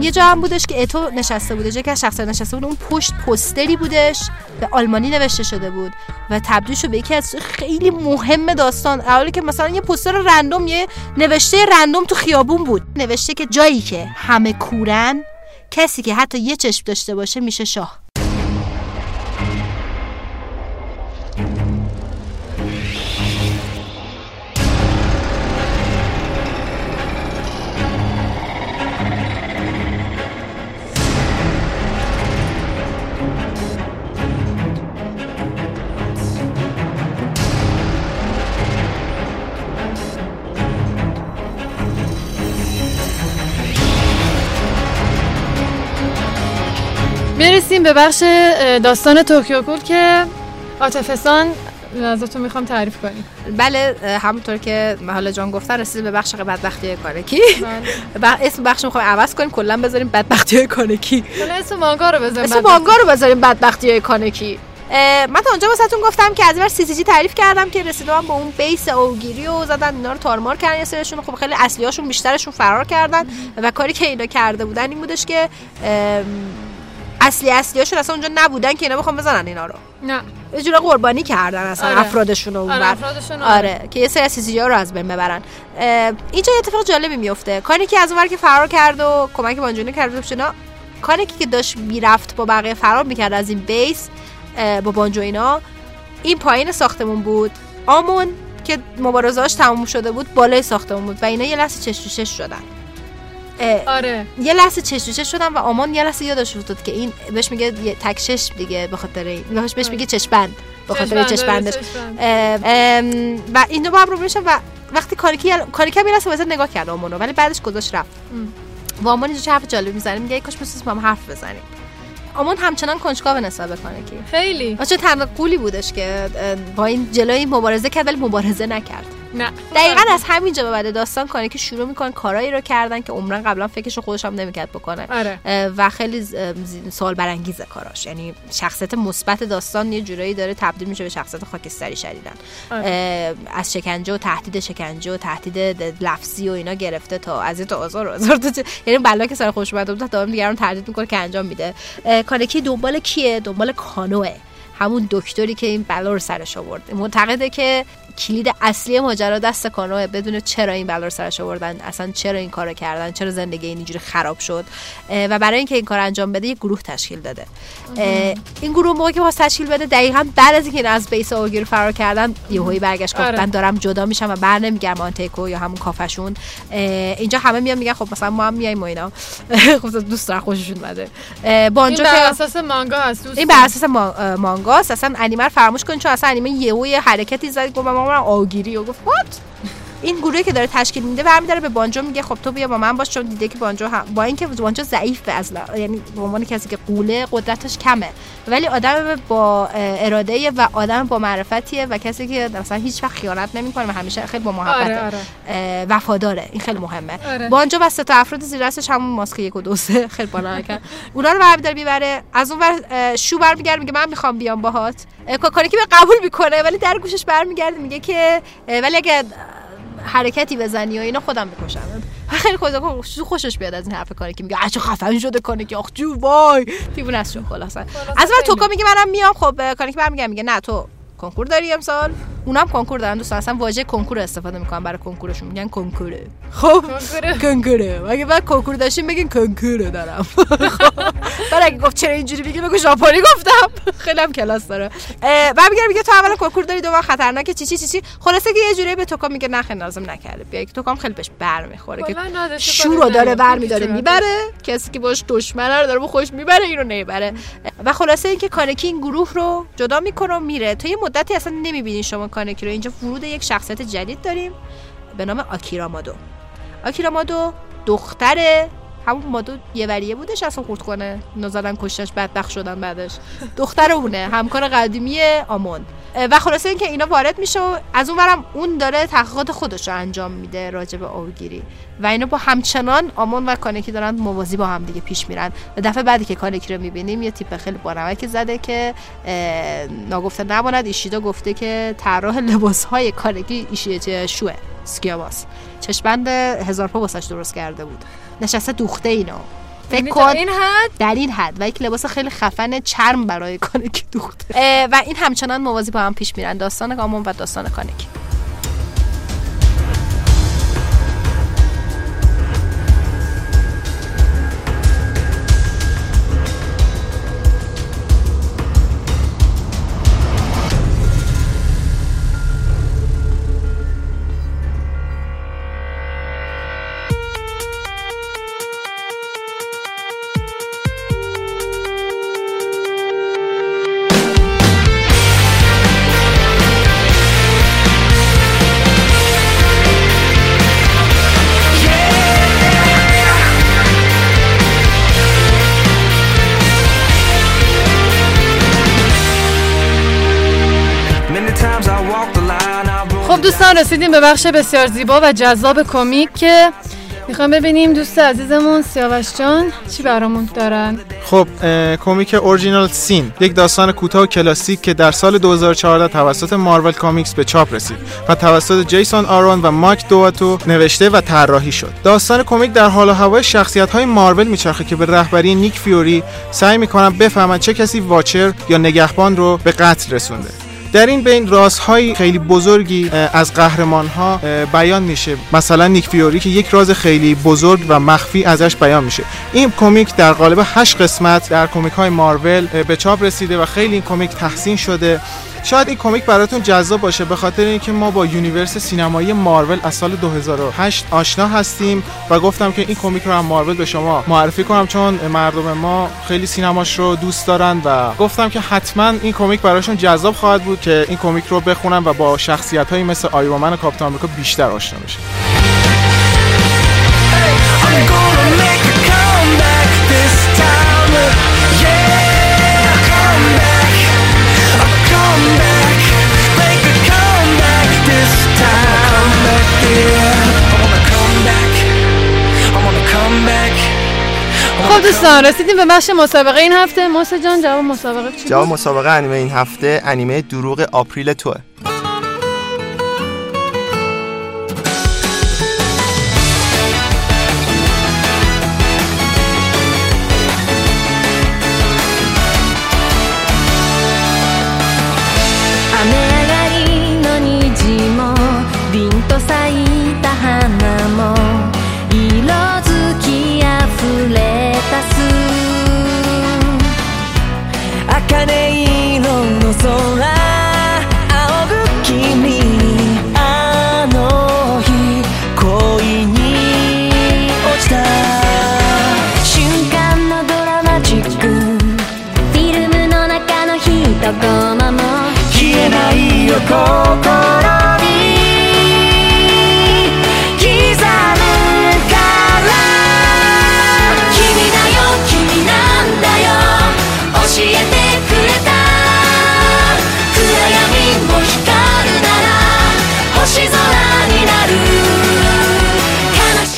Speaker 2: یه جا هم بودش که اتو نشسته بودش. یکی از شخصیت نشسته بود اون پشت پستری بودش. به آلمانی نوشته شده بود. و تبدیل به یکی از خیلی مهم داستان. اولی که مثلا یه پستر رندوم یه نوشته رندوم تو خیابون بود. نوشته که جایی که همه کورن کسی که حتی یه چشم داشته باشه میشه شاه.
Speaker 3: می‌رسیم به بخش داستان توکیو گول که عاطفه سان ازتون می‌خوام تعریف کنیم.
Speaker 2: بله همونطور که حالا جان گفتن رسید به بخش بدبختی کانکی
Speaker 3: بله.
Speaker 2: اسم بخش می‌خوایم عوض کنیم کلا بذاریم بدبختی کانکی
Speaker 3: اسم مانگا رو بذاریم
Speaker 2: اسم مانگا رو بذاریم بدبختی کانکی من تا اونجا واسهتون گفتم که از این CCG تعریف کردم که رسیدم به اون base آئوگیری و زدن اینا رو تارمار کردن یه سرشون خب خیلی اصلی هاشون بیشترشون فرار کردن و کاری که اینا کرده بودن این بودش که اصلی اصلی هاشون اصلا اونجا نبودن که اینا بخوام بزنن اینا رو.
Speaker 3: نه.
Speaker 2: یه جوری قربانی کردن اصلا
Speaker 3: آره.
Speaker 2: افرادشون رو
Speaker 3: آره. افرادشون
Speaker 2: آره که یه سری از سی رو از بین ببرن. اینجا یه اتفاق جالبی میفته کاری که از اونور که فرار کرد و کمک بانجونی کرد اینا کاری که داشت می‌رفت با بقیه فرار می‌کرد از این بیس با بانجو اینا این پایین ساختمون بود. آمون که مبارزهاش تموم شده بود بالای ساختمون بود و اینا یه لحظه چش شدن.
Speaker 3: آره.
Speaker 2: یه لحظه چشوچه شدم و آمان یه لحظه یادش افتاد که این بهش میگه یه تک چشم دیگه به خاطر این. بهش بهش میگه چشمند به خاطر چشمندش اه، ام، و این دو با هم رو میشن و وقتی کاریکی کاریکی لحظه واسه نگاه کرد آمانو ولی بعدش گذاشت رفت. و آمان اینجا حرف جالب می‌زنه؟ میگه کاش با هم حرف بزنیم. آمان همچنان کنجکاو نسبت به کانکی
Speaker 3: خیلی.
Speaker 2: چه تنها قولی بودش که با این جلوی مبارزه کرد ولی مبارزه نکرد.
Speaker 3: نه.
Speaker 2: دقیقا از همینجا به بعد داستان کنه که شروع می‌کنن کارایی رو کردن که عمرن قبلا فکرش رو خودش هم نمی‌کرد بکنه.
Speaker 3: آره.
Speaker 2: و خیلی سوال برانگیزه کاراش. یعنی شخصیت مثبت داستان یه جورایی داره تبدیل میشه به شخصیت خاکستری شدیدن
Speaker 3: آره.
Speaker 2: از شکنجه و تهدید شکنجه و تهدید لفظی و اینا گرفته تا از تا آزار و آزار. تا یعنی بلا که سر خوش اومده بود تا دائم دیگران تهدید می‌کنه که انجام میده. کانکی دنبال کیه؟ دنبال کانوه. همون دکتری که این بلا رو سرش آورد معتقده که کلید اصلی ماجرا دست کانوه بدون چرا این بلا رو سرش آوردن اصلا چرا این کارو کردن چرا زندگی این اینجوری خراب شد و برای اینکه این کار انجام بده یه گروه تشکیل داده. این گروه موقعی که واسه تشکیل بده دقیقا بعد از اینکه این از بیس اوگیر فرار کردن یهویی برگشت گفت
Speaker 3: آره.
Speaker 2: من دارم جدا میشم و بر نمیگردم آنتیکو یا همون کافشون. اینجا همه میان میگن خب مثلا ما هم میایم و اینا. خب دوست دارن خوششون اومده. اه،
Speaker 3: این بر
Speaker 2: که
Speaker 3: اساس مانگا هست
Speaker 2: این بر اساس ما... اه، مانگاست اصلا انیمه فراموش کن چون اصلا انیمه یهو یه حرکتی زد گفت ما من آگیری و گفت وات این گروهی که داره تشکیل میده برمیداره به بانجو میگه خب تو بیا با من باش چون دیده که بانجو هم... با اینکه بانجو ضعیف به از ل- یعنی به عنوان کسی که قوله قدرتش کمه. ولی آدم با اراده و آدم با معرفتیه و کسی که مثلا هیچ وقت خیانت نمی‌کنه و همیشه خیلی با محبت
Speaker 3: آره آره.
Speaker 2: وفاداره. این خیلی مهمه.
Speaker 3: آره.
Speaker 2: بانجا و سه تا افراد زیر دستش همون ماسک یک و دو سه. خیلی بالا کرد اونا رو برمیداره می‌بره. از اون ور شو برمیگرده میگه من می‌خوام بیام باهات. اه، کاری که به قبول می‌کنه ولی در گوشش برمیگرده میگه که ولی اگه حرکتی بزنی و اینا خودم می‌کشم. خیلی شو خوشش بیاد از این حرف کاری که میگه چه خفن شده کنه که آخ جو وای. دیوونه است شو خلاصا از من توکا میگه منم میام خب کاری که برمیگرده میگه نه تو کنکور داری امسال؟ اونا هم کنکور دارن دوستان اصلا واژه کنکور استفاده می‌کنن برای کنکورشون. میگن کنکوره. خب؟ کنکوره. اگه بعد کنکور داشتیم بگین کنکوره دارم. خب. بعد اگه گفت چرا اینجوری میگی بگو ژاپنی گفتم. خیلی هم کلاس داره. بعد میگه میگه تو اولا کنکور داری دوم خطرناکه چی چی چی چی؟ خلاصه که یه جوری به توکا میگه خیلی لازم نکرده. بیا که توکا هم خیلی بهش برمیخوره که
Speaker 3: کلا نادش
Speaker 2: شو رو داره برمیداره می‌بره. کسی که باش دشمنه رو داره با خوش می‌بره اینو نمی‌بره. و خلاصه اینکه کانکی این گروه رو جدا می‌کنه و میره. تا یه مدتی اصلا نمی‌بینین شما کانکی رو اینجا ورود یک شخصیت جدید داریم به نام آکیرا مادو. آکیرا مادو دختر همون مادو یه وریه بودش اصلا خورد کنه. نزدن کشتش بدبخت شدن بعدش. دختر اونه همکار قدیمی آمون. و خلاصه اینکه اینا وارد میشه و از اون ورم اون داره تحقیقات خودش رو انجام میده راجع به آوگیری و اینا با همچنان آمون و کانکی دارن موازی با هم دیگه پیش میرن. و دفعه بعدی که کانکی رو می‌بینیم یه تیپ خیلی بانمکی زده که ناگفته نماند. ایشیدا گفته که طراح لباس های کانکی ایشیدا شوه سکیاماس چشمند هزار پا درست کرده بود. نشسته دوخته اینو فکر کن
Speaker 3: این حد؟
Speaker 2: در این حد. و یک لباس خیلی خفن چرم برای کانکی دوخته. و این همچنان موازی با هم پیش میرن. داستان آمون و داستان کانکی.
Speaker 3: رسیدیم به بخش بسیار زیبا و جذاب کمیک که می‌خوام ببینیم دوست عزیزمون سیاوش جان چی برامون دارن؟
Speaker 4: خب کمیک Original Sin یک داستان کوتاه و کلاسیک که در سال 2014 توسط مارول کامیکس به چاپ رسید و توسط جیسون آرون و مایک دئوداتو نوشته و طراحی شد. داستان کمیک در حال و هوای شخصیت های مارول میچرخه که به رهبری نیک فیوری سعی می‌کنن بفهمن چه کسی Watcher یا نگهبان رو به قتل رسونده. در این بین رازهای خیلی بزرگی از قهرمان ها بیان میشه. مثلا نیک فیوری که یک راز خیلی بزرگ و مخفی ازش بیان میشه. این کمیک در قالب 8 قسمت در کمیک های مارول به چاپ رسیده و خیلی این کمیک تحسین شده.
Speaker 8: شاید این کمیک براتون جذاب باشه به خاطر اینکه ما با universe سینمایی مارول از سال 2008 آشنا هستیم و گفتم که این کمیک رو هم مارول به شما معرفی کنم چون مردم ما خیلی سینماش رو دوست دارن و گفتم که حتما این کمیک براشون جذاب خواهد بود که این کمیک رو بخونن و با شخصیت مثل آیرون‌من و کاپیتان آمریکا بیشتر آشنا بشن.
Speaker 3: دوستان رسیدیم به بخش مسابقه این هفته موسی جان جواب مسابقه چی
Speaker 4: جواب؟ مسابقه انیمه این هفته انیمه دروغ آپریل توه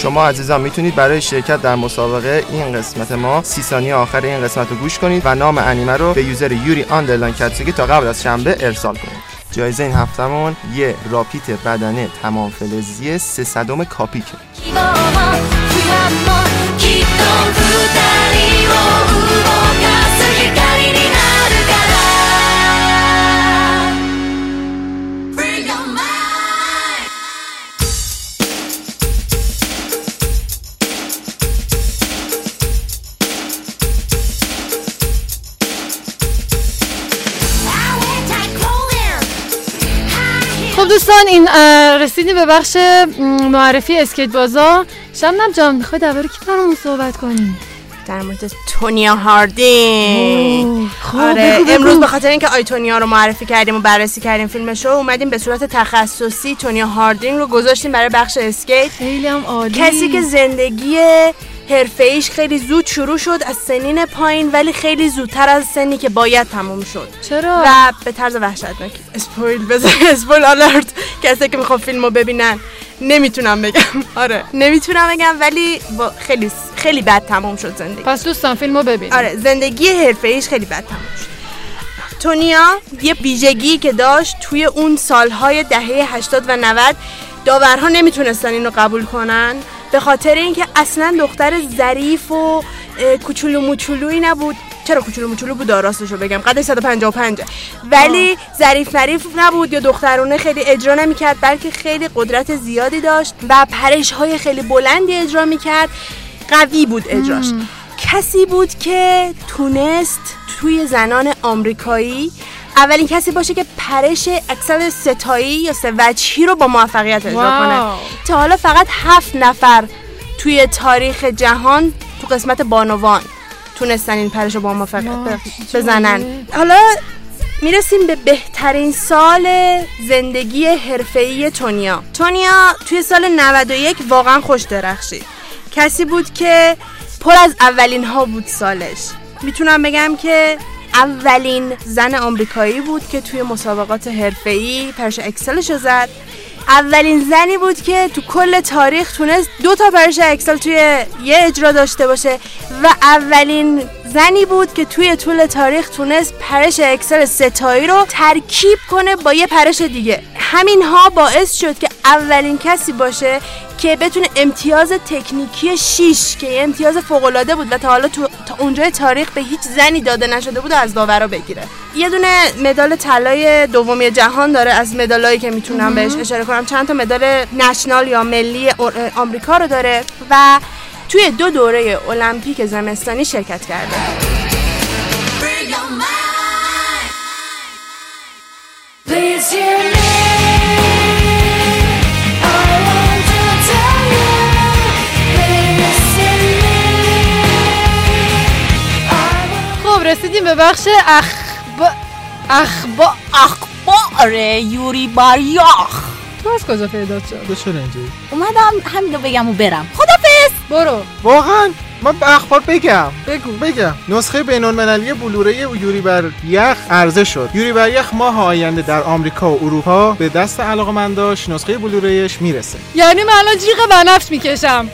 Speaker 4: شما عزیزان می‌تونید برای شرکت در مسابقه این قسمت ما سی ثانیه آخر این قسمت رو گوش کنید و نام انیمه رو به user یوری underline کاتسوکی تا قبل از شنبه ارسال کنید. جایزه این هفتمون یه راپید بدنه تمام فلزی سه صدم
Speaker 3: کپیکه این رسیدیم به بخش معرفی اسکیت بازا. شبنم جان می‌خوای درباره کی برامون صحبت کنیم؟
Speaker 6: در مورد تونیا هاردین. آره. امروز به خاطر اینکه I, Tonya رو معرفی کردیم و بررسی کردیم فیلمش رو اومدیم به صورت تخصصی تونیا هاردین رو گذاشتیم برای بخش اسکیت.
Speaker 3: خیلی هم عالی.
Speaker 6: کسی که زندگی حرفه‌ای خیلی زود شروع شد از سنین پایین ولی خیلی زودتر از سنی که باید تموم شد.
Speaker 3: چرا؟
Speaker 6: و به طرز وحشتناک spoil بزن spoil alert کسی که می‌خوان فیلمو ببینن. نمی‌تونم بگم. آره. نمی‌تونم بگم ولی با خیلی خیلی بد تموم شد زندگی.
Speaker 3: پس دوستان فیلمو ببین
Speaker 6: آره زندگی حرفه خیلی بد تموم شد. تونیا یه ویژگی که داشت توی اون سالهای دهه 80 و 90 داورها نمی‌تونستن اینو قبول کنن. به خاطر اینکه اصلا دختر ظریف و کوچولو موچولویی نبود. چرا کوچولو موچولو بود؟ راستشو بگم. قدش 155 ولی ظریف مریف نبود یا دخترونه خیلی اجرا نمی‌کرد بلکه خیلی قدرت زیادی داشت و پرش های خیلی بلندی اجرا می‌کرد. قوی بود اجراش. کسی بود که تونست توی زنان آمریکایی اولین کسی باشه که پرش اکسل ستایی یا سه وجهی رو با موفقیت اجرا. کنه. تا حالا فقط هفت نفر توی تاریخ جهان تو قسمت بانوان تونستن این پرش رو با موفقیت بزنن. حالا می‌رسیم به بهترین سال زندگی حرفه‌ای تونیا. تونیا توی سال 91 واقعا خوش درخشید. کسی بود که پر از اولین ها بود سالش. می‌تونم بگم که اولین زن آمریکایی بود که توی مسابقات حرفه‌ای پرش اکسلش رو زد. اولین زنی بود که تو کل تاریخ تونست دو تا پرش اکسل توی یه اجرا داشته باشه و اولین زنی بود که توی طول تاریخ تونست پرش اکسل ستایی رو ترکیب کنه با یه پرش دیگه. همین ها باعث شد که اولین کسی باشه که بتونه امتیاز تکنیکی 6 که یه امتیاز فوق العاده بود و تا حالا تو تا اونجای تاریخ به هیچ زنی داده نشده بود و از داورا بگیره. یه دونه مدال طلای دومی جهان داره از مدالایی که می‌تونم بهش اشاره کنم. چند تا مدال نشنال یا ملی آمریکا رو داره و توی دو دوره المپیک زمستانی شرکت کرده.
Speaker 3: خب رسیدیم به بخش اخب اخبا
Speaker 9: اخبار یوری باریاخ.
Speaker 3: تو از کجا پیدا شد؟
Speaker 8: تو چرا اینجوری؟
Speaker 9: اومدم همینو بگم و برم. خدافظ
Speaker 3: برو.
Speaker 8: واقعا؟ من به اخبار بگم.
Speaker 3: بگو.
Speaker 8: بگم. نسخه بین المللی بلوره یوری بر یخ عرضه شد. یوری بر یخ ماه آینده در آمریکا و اروپا به دست علاقمنداش نسخه بلورهش می‌رسه.
Speaker 3: یعنی من الان جیغ بنفش می‌کشم.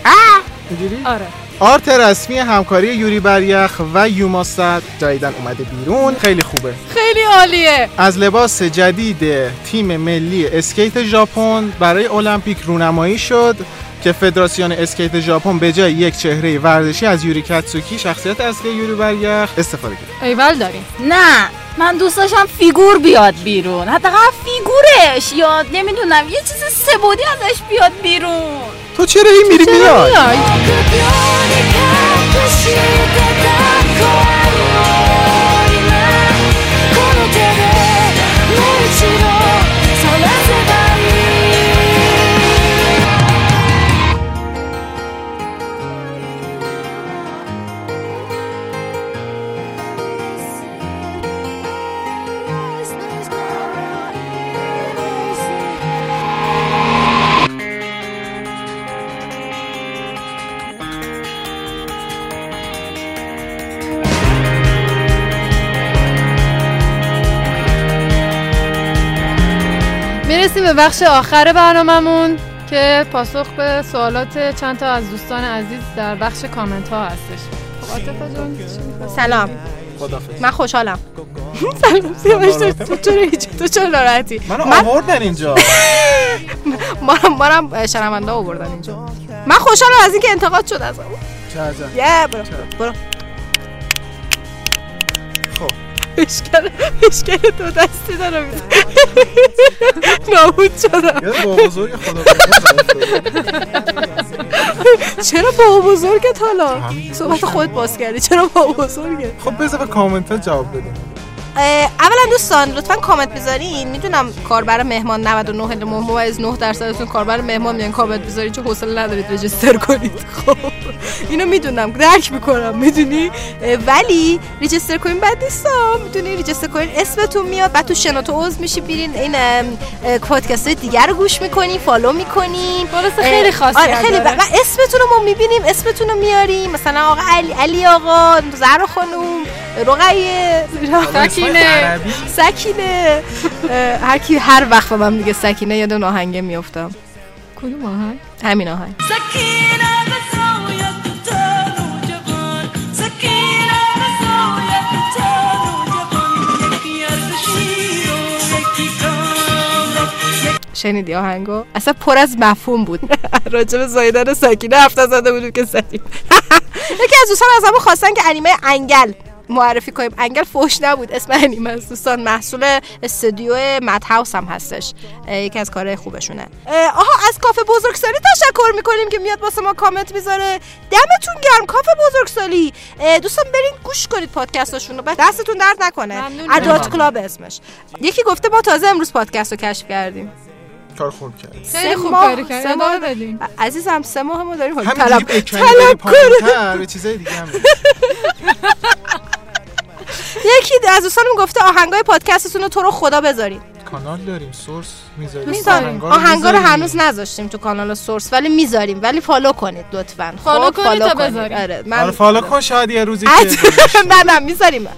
Speaker 8: اینجوری؟
Speaker 3: آره.
Speaker 8: آرت رسمی همکاری یوری بر یخ و یوماست جدیدن اومده بیرون. خیلی خوبه.
Speaker 3: خیلی عالیه.
Speaker 8: از لباس جدید تیم ملی اسکیت ژاپن برای المپیک رونمایی شد. که فدراسیون اسکیت ژاپن به جای یک چهره ورزشی از یوری کاتسوکی شخصیت اصلی یوری بر یخ استفاده کرد.
Speaker 3: ایول داریم
Speaker 9: نه من دوست داشتم فیگور بیاد بیرون. حداقل فیگورش یا نمی‌دونم یه چیز سبودی ازش بیاد بیرون.
Speaker 8: تو چرا هی میری میای؟
Speaker 3: بخش آخر برنامهمون که پاسخ به سوالات چند تا از دوستان عزیز در بخش کامنت ها هستش. خب می‌خوای؟
Speaker 2: سلام.
Speaker 8: خدافظ
Speaker 2: من خوشحالم. سلام سیاوش تو- تو چرا هیچ تو چرا ناراحتی؟
Speaker 8: منو
Speaker 2: من
Speaker 8: آوردن اینجا.
Speaker 2: مارم مارم شنونده آوردن اینجا. من خوشحالم از اینکه انتقاد شد از
Speaker 8: چه عجب.
Speaker 2: برو برو. اشکال اشکال تو دستی دارم نابود شدم
Speaker 8: با بزرگ خدا
Speaker 2: چرا با بزرگت حالا صحبت خودت باز کردی چرا با بزرگت
Speaker 8: خب بذار کامنت جواب بدیم
Speaker 2: اه، اولا دوستان لطفا کامنت بذارین. می‌دونم کاربر مهمان 99 الا ممیز 9 درصدتون کاربر مهمان میان کامنت بذارین چون حوصله ندارید رجیستر کنید. خب اینو می‌دونم. درک می‌کنم می‌دونی؟ ولی رجیستر کنین بعد نیستا. می‌دونی؟ رجیستر کنین اسمتون میاد بعد تو شناتو عضو میشی بیرین این پادکست های دیگر رو گوش می‌کنین فالو می‌کنین
Speaker 3: خلاصه خیلی خاصیت
Speaker 2: آره خیلی. و اسمتون رو ما می‌بینیم اسمتون رو میاریم. مثلا آقا علی علی آقا زهرا خانوم. رقیه
Speaker 3: سکینه
Speaker 2: سکینه. هر کی هر وقت به من میگه سکینه یاد اون آهنگه میافتم.
Speaker 3: کدوم آهنگ؟
Speaker 2: همین آهنگ.
Speaker 10: سکینه سکینه
Speaker 2: شنیدی آهنگو؟ اصلا پر از مفهوم بود. راجب زایدن سکینه هفته زده بودیم که زدیم یکی از دوستان از همون خواستن که انیمه انگل معرفی کنیم. انگل فوش نبود. اسم انیمه است دوستان محصول استودیو مد هاوس هم هستش. یکی از کارهای خوبشونه. آها از کافه بزرگسالی تشکر می‌کنیم که میاد واسه ما کامنت می‌ذاره. دمتون گرم کافه بزرگسالی. دوستان برین گوش کنید پادکستاشون رو بعد دستتون درد نکنه. ادات کلاب اسمش. یکی گفته ما تازه امروز پادکست رو کشف کردیم.
Speaker 8: کار خوب کرد
Speaker 3: خیلی
Speaker 2: سه
Speaker 3: خوب
Speaker 2: ماه-
Speaker 3: کاری کردی.
Speaker 2: سه ماه-
Speaker 3: ادامه بدیم
Speaker 2: عزیزم سه ماه ما داریم طلب طلب
Speaker 8: چیزای دیگه هم.
Speaker 2: یکی از دوستانم گفته آهنگای پادکستتون رو تو رو خدا بذارید
Speaker 8: کانال داریم source می‌ذاریم.
Speaker 2: می‌ذاریم. آهنگا رو هنوز نذاشتیم تو کانال source ولی می‌ذاریم. ولی follow کنید لطفا. خب،
Speaker 3: follow کنید تا بذاریم.
Speaker 2: آره
Speaker 8: آره
Speaker 2: من
Speaker 8: follow کن شاید یه روزی
Speaker 2: نه نه می‌ذاریم.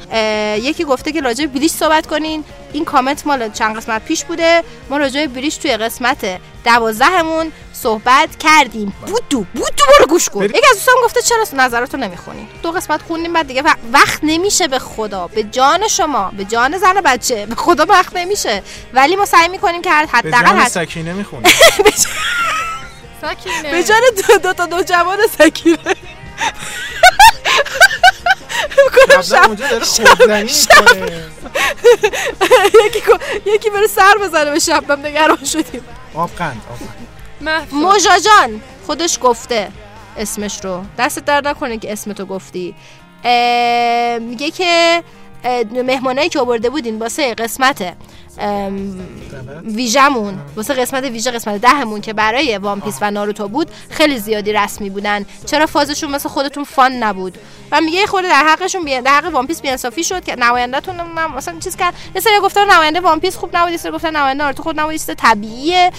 Speaker 2: یکی گفته که راجع به بلیچ صحبت کنین. این کامنت مال چند قسمت پیش بوده. ما راجع به بلیچ توی قسمت دوازدهمون صحبت کردیم. بودو بودو برو گوش کن. یکی از دوستان گفته چرا نظراتو نمی‌خونی؟ دو قسمت خوندیم بعد دیگه وقت نمیشه به خدا. به جان شما به جان زن و بچه به خدا وقت نمیشه. ولی ما سعی می‌کنیم که
Speaker 8: به
Speaker 2: حداقل
Speaker 8: جان
Speaker 2: حد
Speaker 8: سکینه می‌خونی.
Speaker 3: سکینه.
Speaker 2: به جان دو, دو تا سکینه. می‌کنم شب
Speaker 8: اونجا داره خوردنی می‌کنه.
Speaker 2: یکی کو- یکی بره سر بزنه به شبنم نگران شدیم.
Speaker 8: آب قند.
Speaker 2: موژا جان خودش گفته اسمش رو. دستت درد نکنه که اسمتو گفتی. میگه که مهمانایی که آورده بودین واسه قسمت ام، ویژمون واسه قسمت ویژه قسمت دهمون که برای وان پیس و ناروتو بود خیلی زیادی رسمی بودن. چرا فازشون مثل خودتون fun نبود؟ و میگه یه خورده در حقشون بی... در حق وان پیس بی‌انصافی شد که نمایندهتون نمی‌دونم مثلا چیز کرد. یه سری گفتن نماینده وان پیس خوب نبود یه سری گفتن نماینده ناروتو خوب نبود چیز طبیعیه.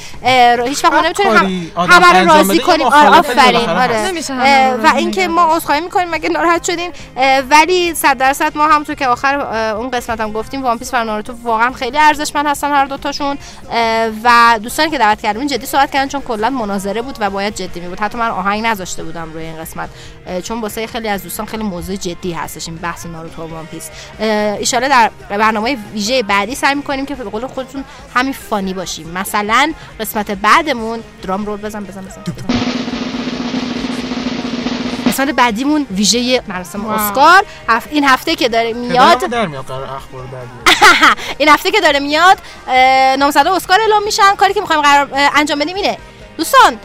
Speaker 2: هیچ وقت ما نمی‌تونیم
Speaker 8: کاری
Speaker 2: هم...
Speaker 8: آدم
Speaker 2: همه رو راضی کنیم. آره آفرین آره. و اینکه ما عذرخواهی می‌کنیم اگه ناراحت شدین اه، ولی صد درصد ما همونطور که آخر اون قسمت هم گفتیم وان پیس و ناروتو واقعا خیلی ارزشمند هستن هر دوتاشون و دوستانی که دعوت کردیم جدی صحبت کردن چون کلا مناظره بود و باید جدی می بود حتی من آهنگ نذاشته بودم روی این قسمت. چون واسه خیلی از دوستان خیلی موضوع جدی هستش. این بحث ناروتو و وان پیس. ام در برنامه ویژه بعدی سعی می‌کنیم که به قول خودتون همین فانی باشیم. مثلا قسمت بعدمون درام رول بزن بزن بزن, بزن. قسمت بعدیمون ویژه مراسم. اسکار. هف... این هفته که داره میاد
Speaker 8: در میاد. اخبار بعدی
Speaker 2: این هفته که داره میاد اه، نامزده اسکار اعلام میشن. کاری که می‌خوایم قرار انجام بدیم اینه. دوستان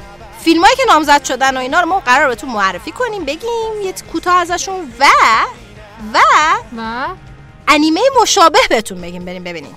Speaker 2: فیلم هایی که نامزد شدن و اینا رو ما قرار بهتون معرفی کنیم بگیم یه کوتاه ازشون و و
Speaker 3: و
Speaker 2: انیمه مشابه بهتون بگیم. بریم ببینیم.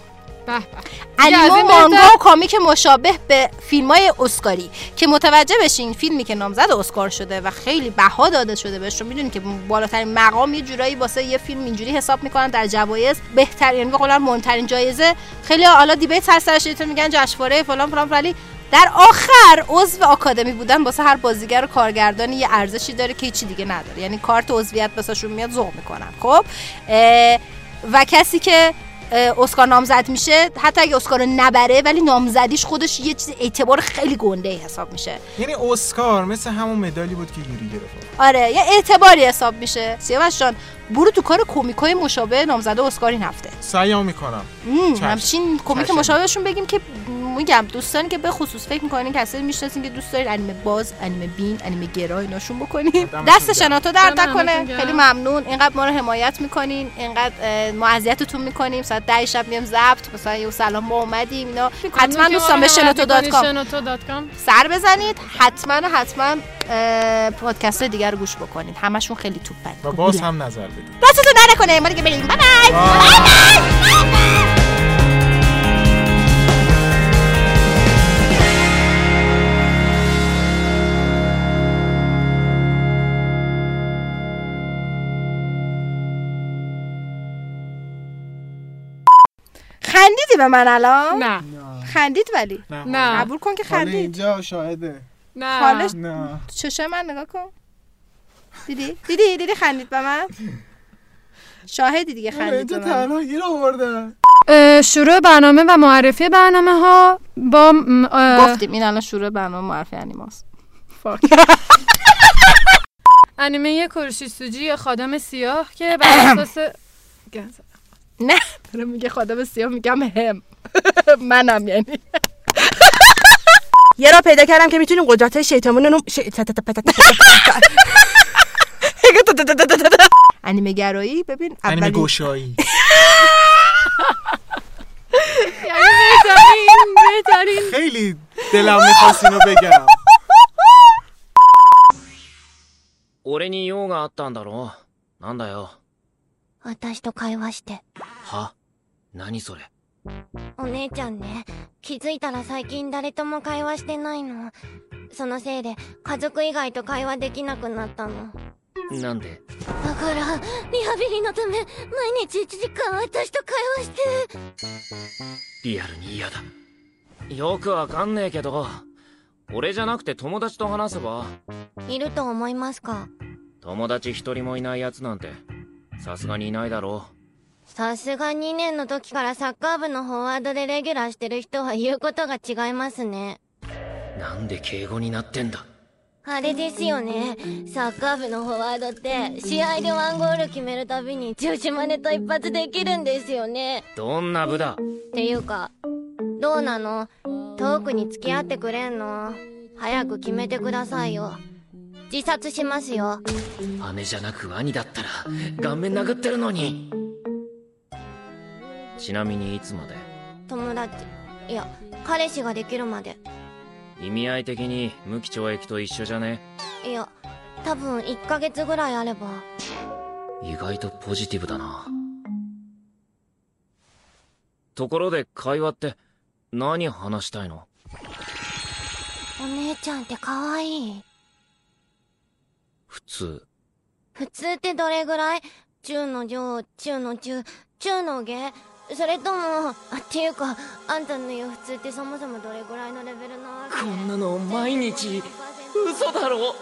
Speaker 2: انیمه
Speaker 3: از
Speaker 2: و
Speaker 3: این
Speaker 2: مانگا و کامیک مشابه به فیلم های اسکاری که متوجه بشین فیلمی که نامزد اسکار شده و خیلی بها داده شده بهش رو می‌دونین که بالاترین مقام یه جورایی واسه یه فیلم اینجوری حساب می‌کنن در جوایز بهترین یعنی مهمترین جایزه. خیلی حالا دیبیت هست سرش تو میگن جشنواره فلان فلان ولی در آخر عضو آکادمی بودن واسه هر بازیگر و کارگردانی یه ارزشی داره که هیچی دیگه نداره. یعنی کارت عضویت واسهشون میاد ذوق می‌کنن. خب؟ و کسی که اسکار نامزد میشه. حتی اگه اسکار نبره ولی نامزدیش خودش یه چیز اعتبار خیلی گنده حساب میشه.
Speaker 8: یعنی اسکار مثل همون مدالی بود که یوری گرفت.
Speaker 2: آره یه اعتباری حساب میشه. سیاوش جان برو تو کار کمیکای مشابه نامزده اسکار این هفته.
Speaker 8: سعیام می‌کنم.
Speaker 2: همچین کمیک. مشابهشون بگیم که میگم دوستانی که به خصوص فکر می‌کنین کسایی می‌شناسین که دوست دارین انیمه باز انیمه بین انیمه گرا ایناشون بکنیم
Speaker 8: دمتون
Speaker 2: دست. شناتو درد
Speaker 3: گرم.
Speaker 2: خیلی ممنون. اینقدر ما رو حمایت می‌کنین. اینقدر ما اذیتتون می‌کنیم. ساعت 10 شب میام ضبط. مثلا یه سلام ما اومدیم اینا. حتما دوستان به شنوتو dot com.
Speaker 3: شنوتو دات کام.
Speaker 2: سر بزنید. حتما حتما پادکست دیگر رو گوش بکنید. همشون خیلی توپن
Speaker 8: و باز هم نظر بدید.
Speaker 2: دستتون درد نکنه ما دیگه بریم. bye bye. خندیدی به من الان؟
Speaker 3: نه.
Speaker 2: خندید ولی.
Speaker 3: نه.
Speaker 2: قبول کن که خندید.
Speaker 8: اینجا شاهده.
Speaker 3: نه.
Speaker 2: خالش
Speaker 8: نه.
Speaker 2: چشه من نگاه کن. دیدی؟ دیدی؟ دیدی خندید به من؟ شاهدی دیگه خندید
Speaker 8: اینجا تنها گیر آوردن.
Speaker 3: شروع برنامه و معرفی برنامه ها با
Speaker 2: گفتیم این الان شروع برنامه معرفی انیماست
Speaker 3: انیمه کوروشیسوجی یا خادم سیاه که بر اساس
Speaker 2: نه داره میگه خادم سیاه میگم هم منم یعنی
Speaker 6: یه را پیدا کردم که میتونیم قدرت شیطانمون رو ش...
Speaker 2: انیمه گرایی ببین
Speaker 8: انیمه
Speaker 2: اولین
Speaker 8: گشایی
Speaker 3: یعنی بهترین بهترین
Speaker 8: خیلی دلم میخواست اینو بگم
Speaker 1: 俺に用があったんだろなんだよ。
Speaker 11: 私と会話して。
Speaker 1: は？何それ？
Speaker 11: お姉ちゃんね、気づいたら最近誰とも会話してないの。そのせいで家族以外と会話できなくなったの。
Speaker 1: なんで？
Speaker 11: だから、リハビリのため、毎日1時間私と会話して。
Speaker 1: リアルに嫌だ。よくわかんねえけど、俺じゃなくて友達と話せば、
Speaker 11: いると思いますか？
Speaker 1: 友達一人もいないやつなんて、さすがにいないだろ
Speaker 11: さすが2年の時からサッカー部のフォワードでレギュラーしてる人は言うことが違いますね。
Speaker 1: う。なんで敬語になってんだ？
Speaker 11: あれですよね。サッカー部のフォワードって、試合でワンゴール決めるたびに中止真似と一発できるんですよね。
Speaker 1: どんな部だ？
Speaker 11: っていうか、どうなの？トークに付き合ってくれんの？早く決めてくださいよ。自殺しますよ。
Speaker 1: 姉じゃなく兄だったら、顔面殴ってるのに。ちなみにいつまで？
Speaker 11: 友達。いや、彼氏ができるまで。
Speaker 1: 意味合い的に無期懲役と一緒じゃね？
Speaker 11: いや、多分1ヶ月ぐらいあれば。
Speaker 1: 意外とポジティブだな。
Speaker 12: ところで会話って何話したいの？
Speaker 11: お姉ちゃんって可愛い
Speaker 12: 普通。
Speaker 11: 普通ってどれぐらい？中の上、中の中、中の下？それとも、あ、っていうか、あんたの言う普通ってそもそもどれぐらいのレベルなわけ
Speaker 12: こんなの毎日、嘘だろ？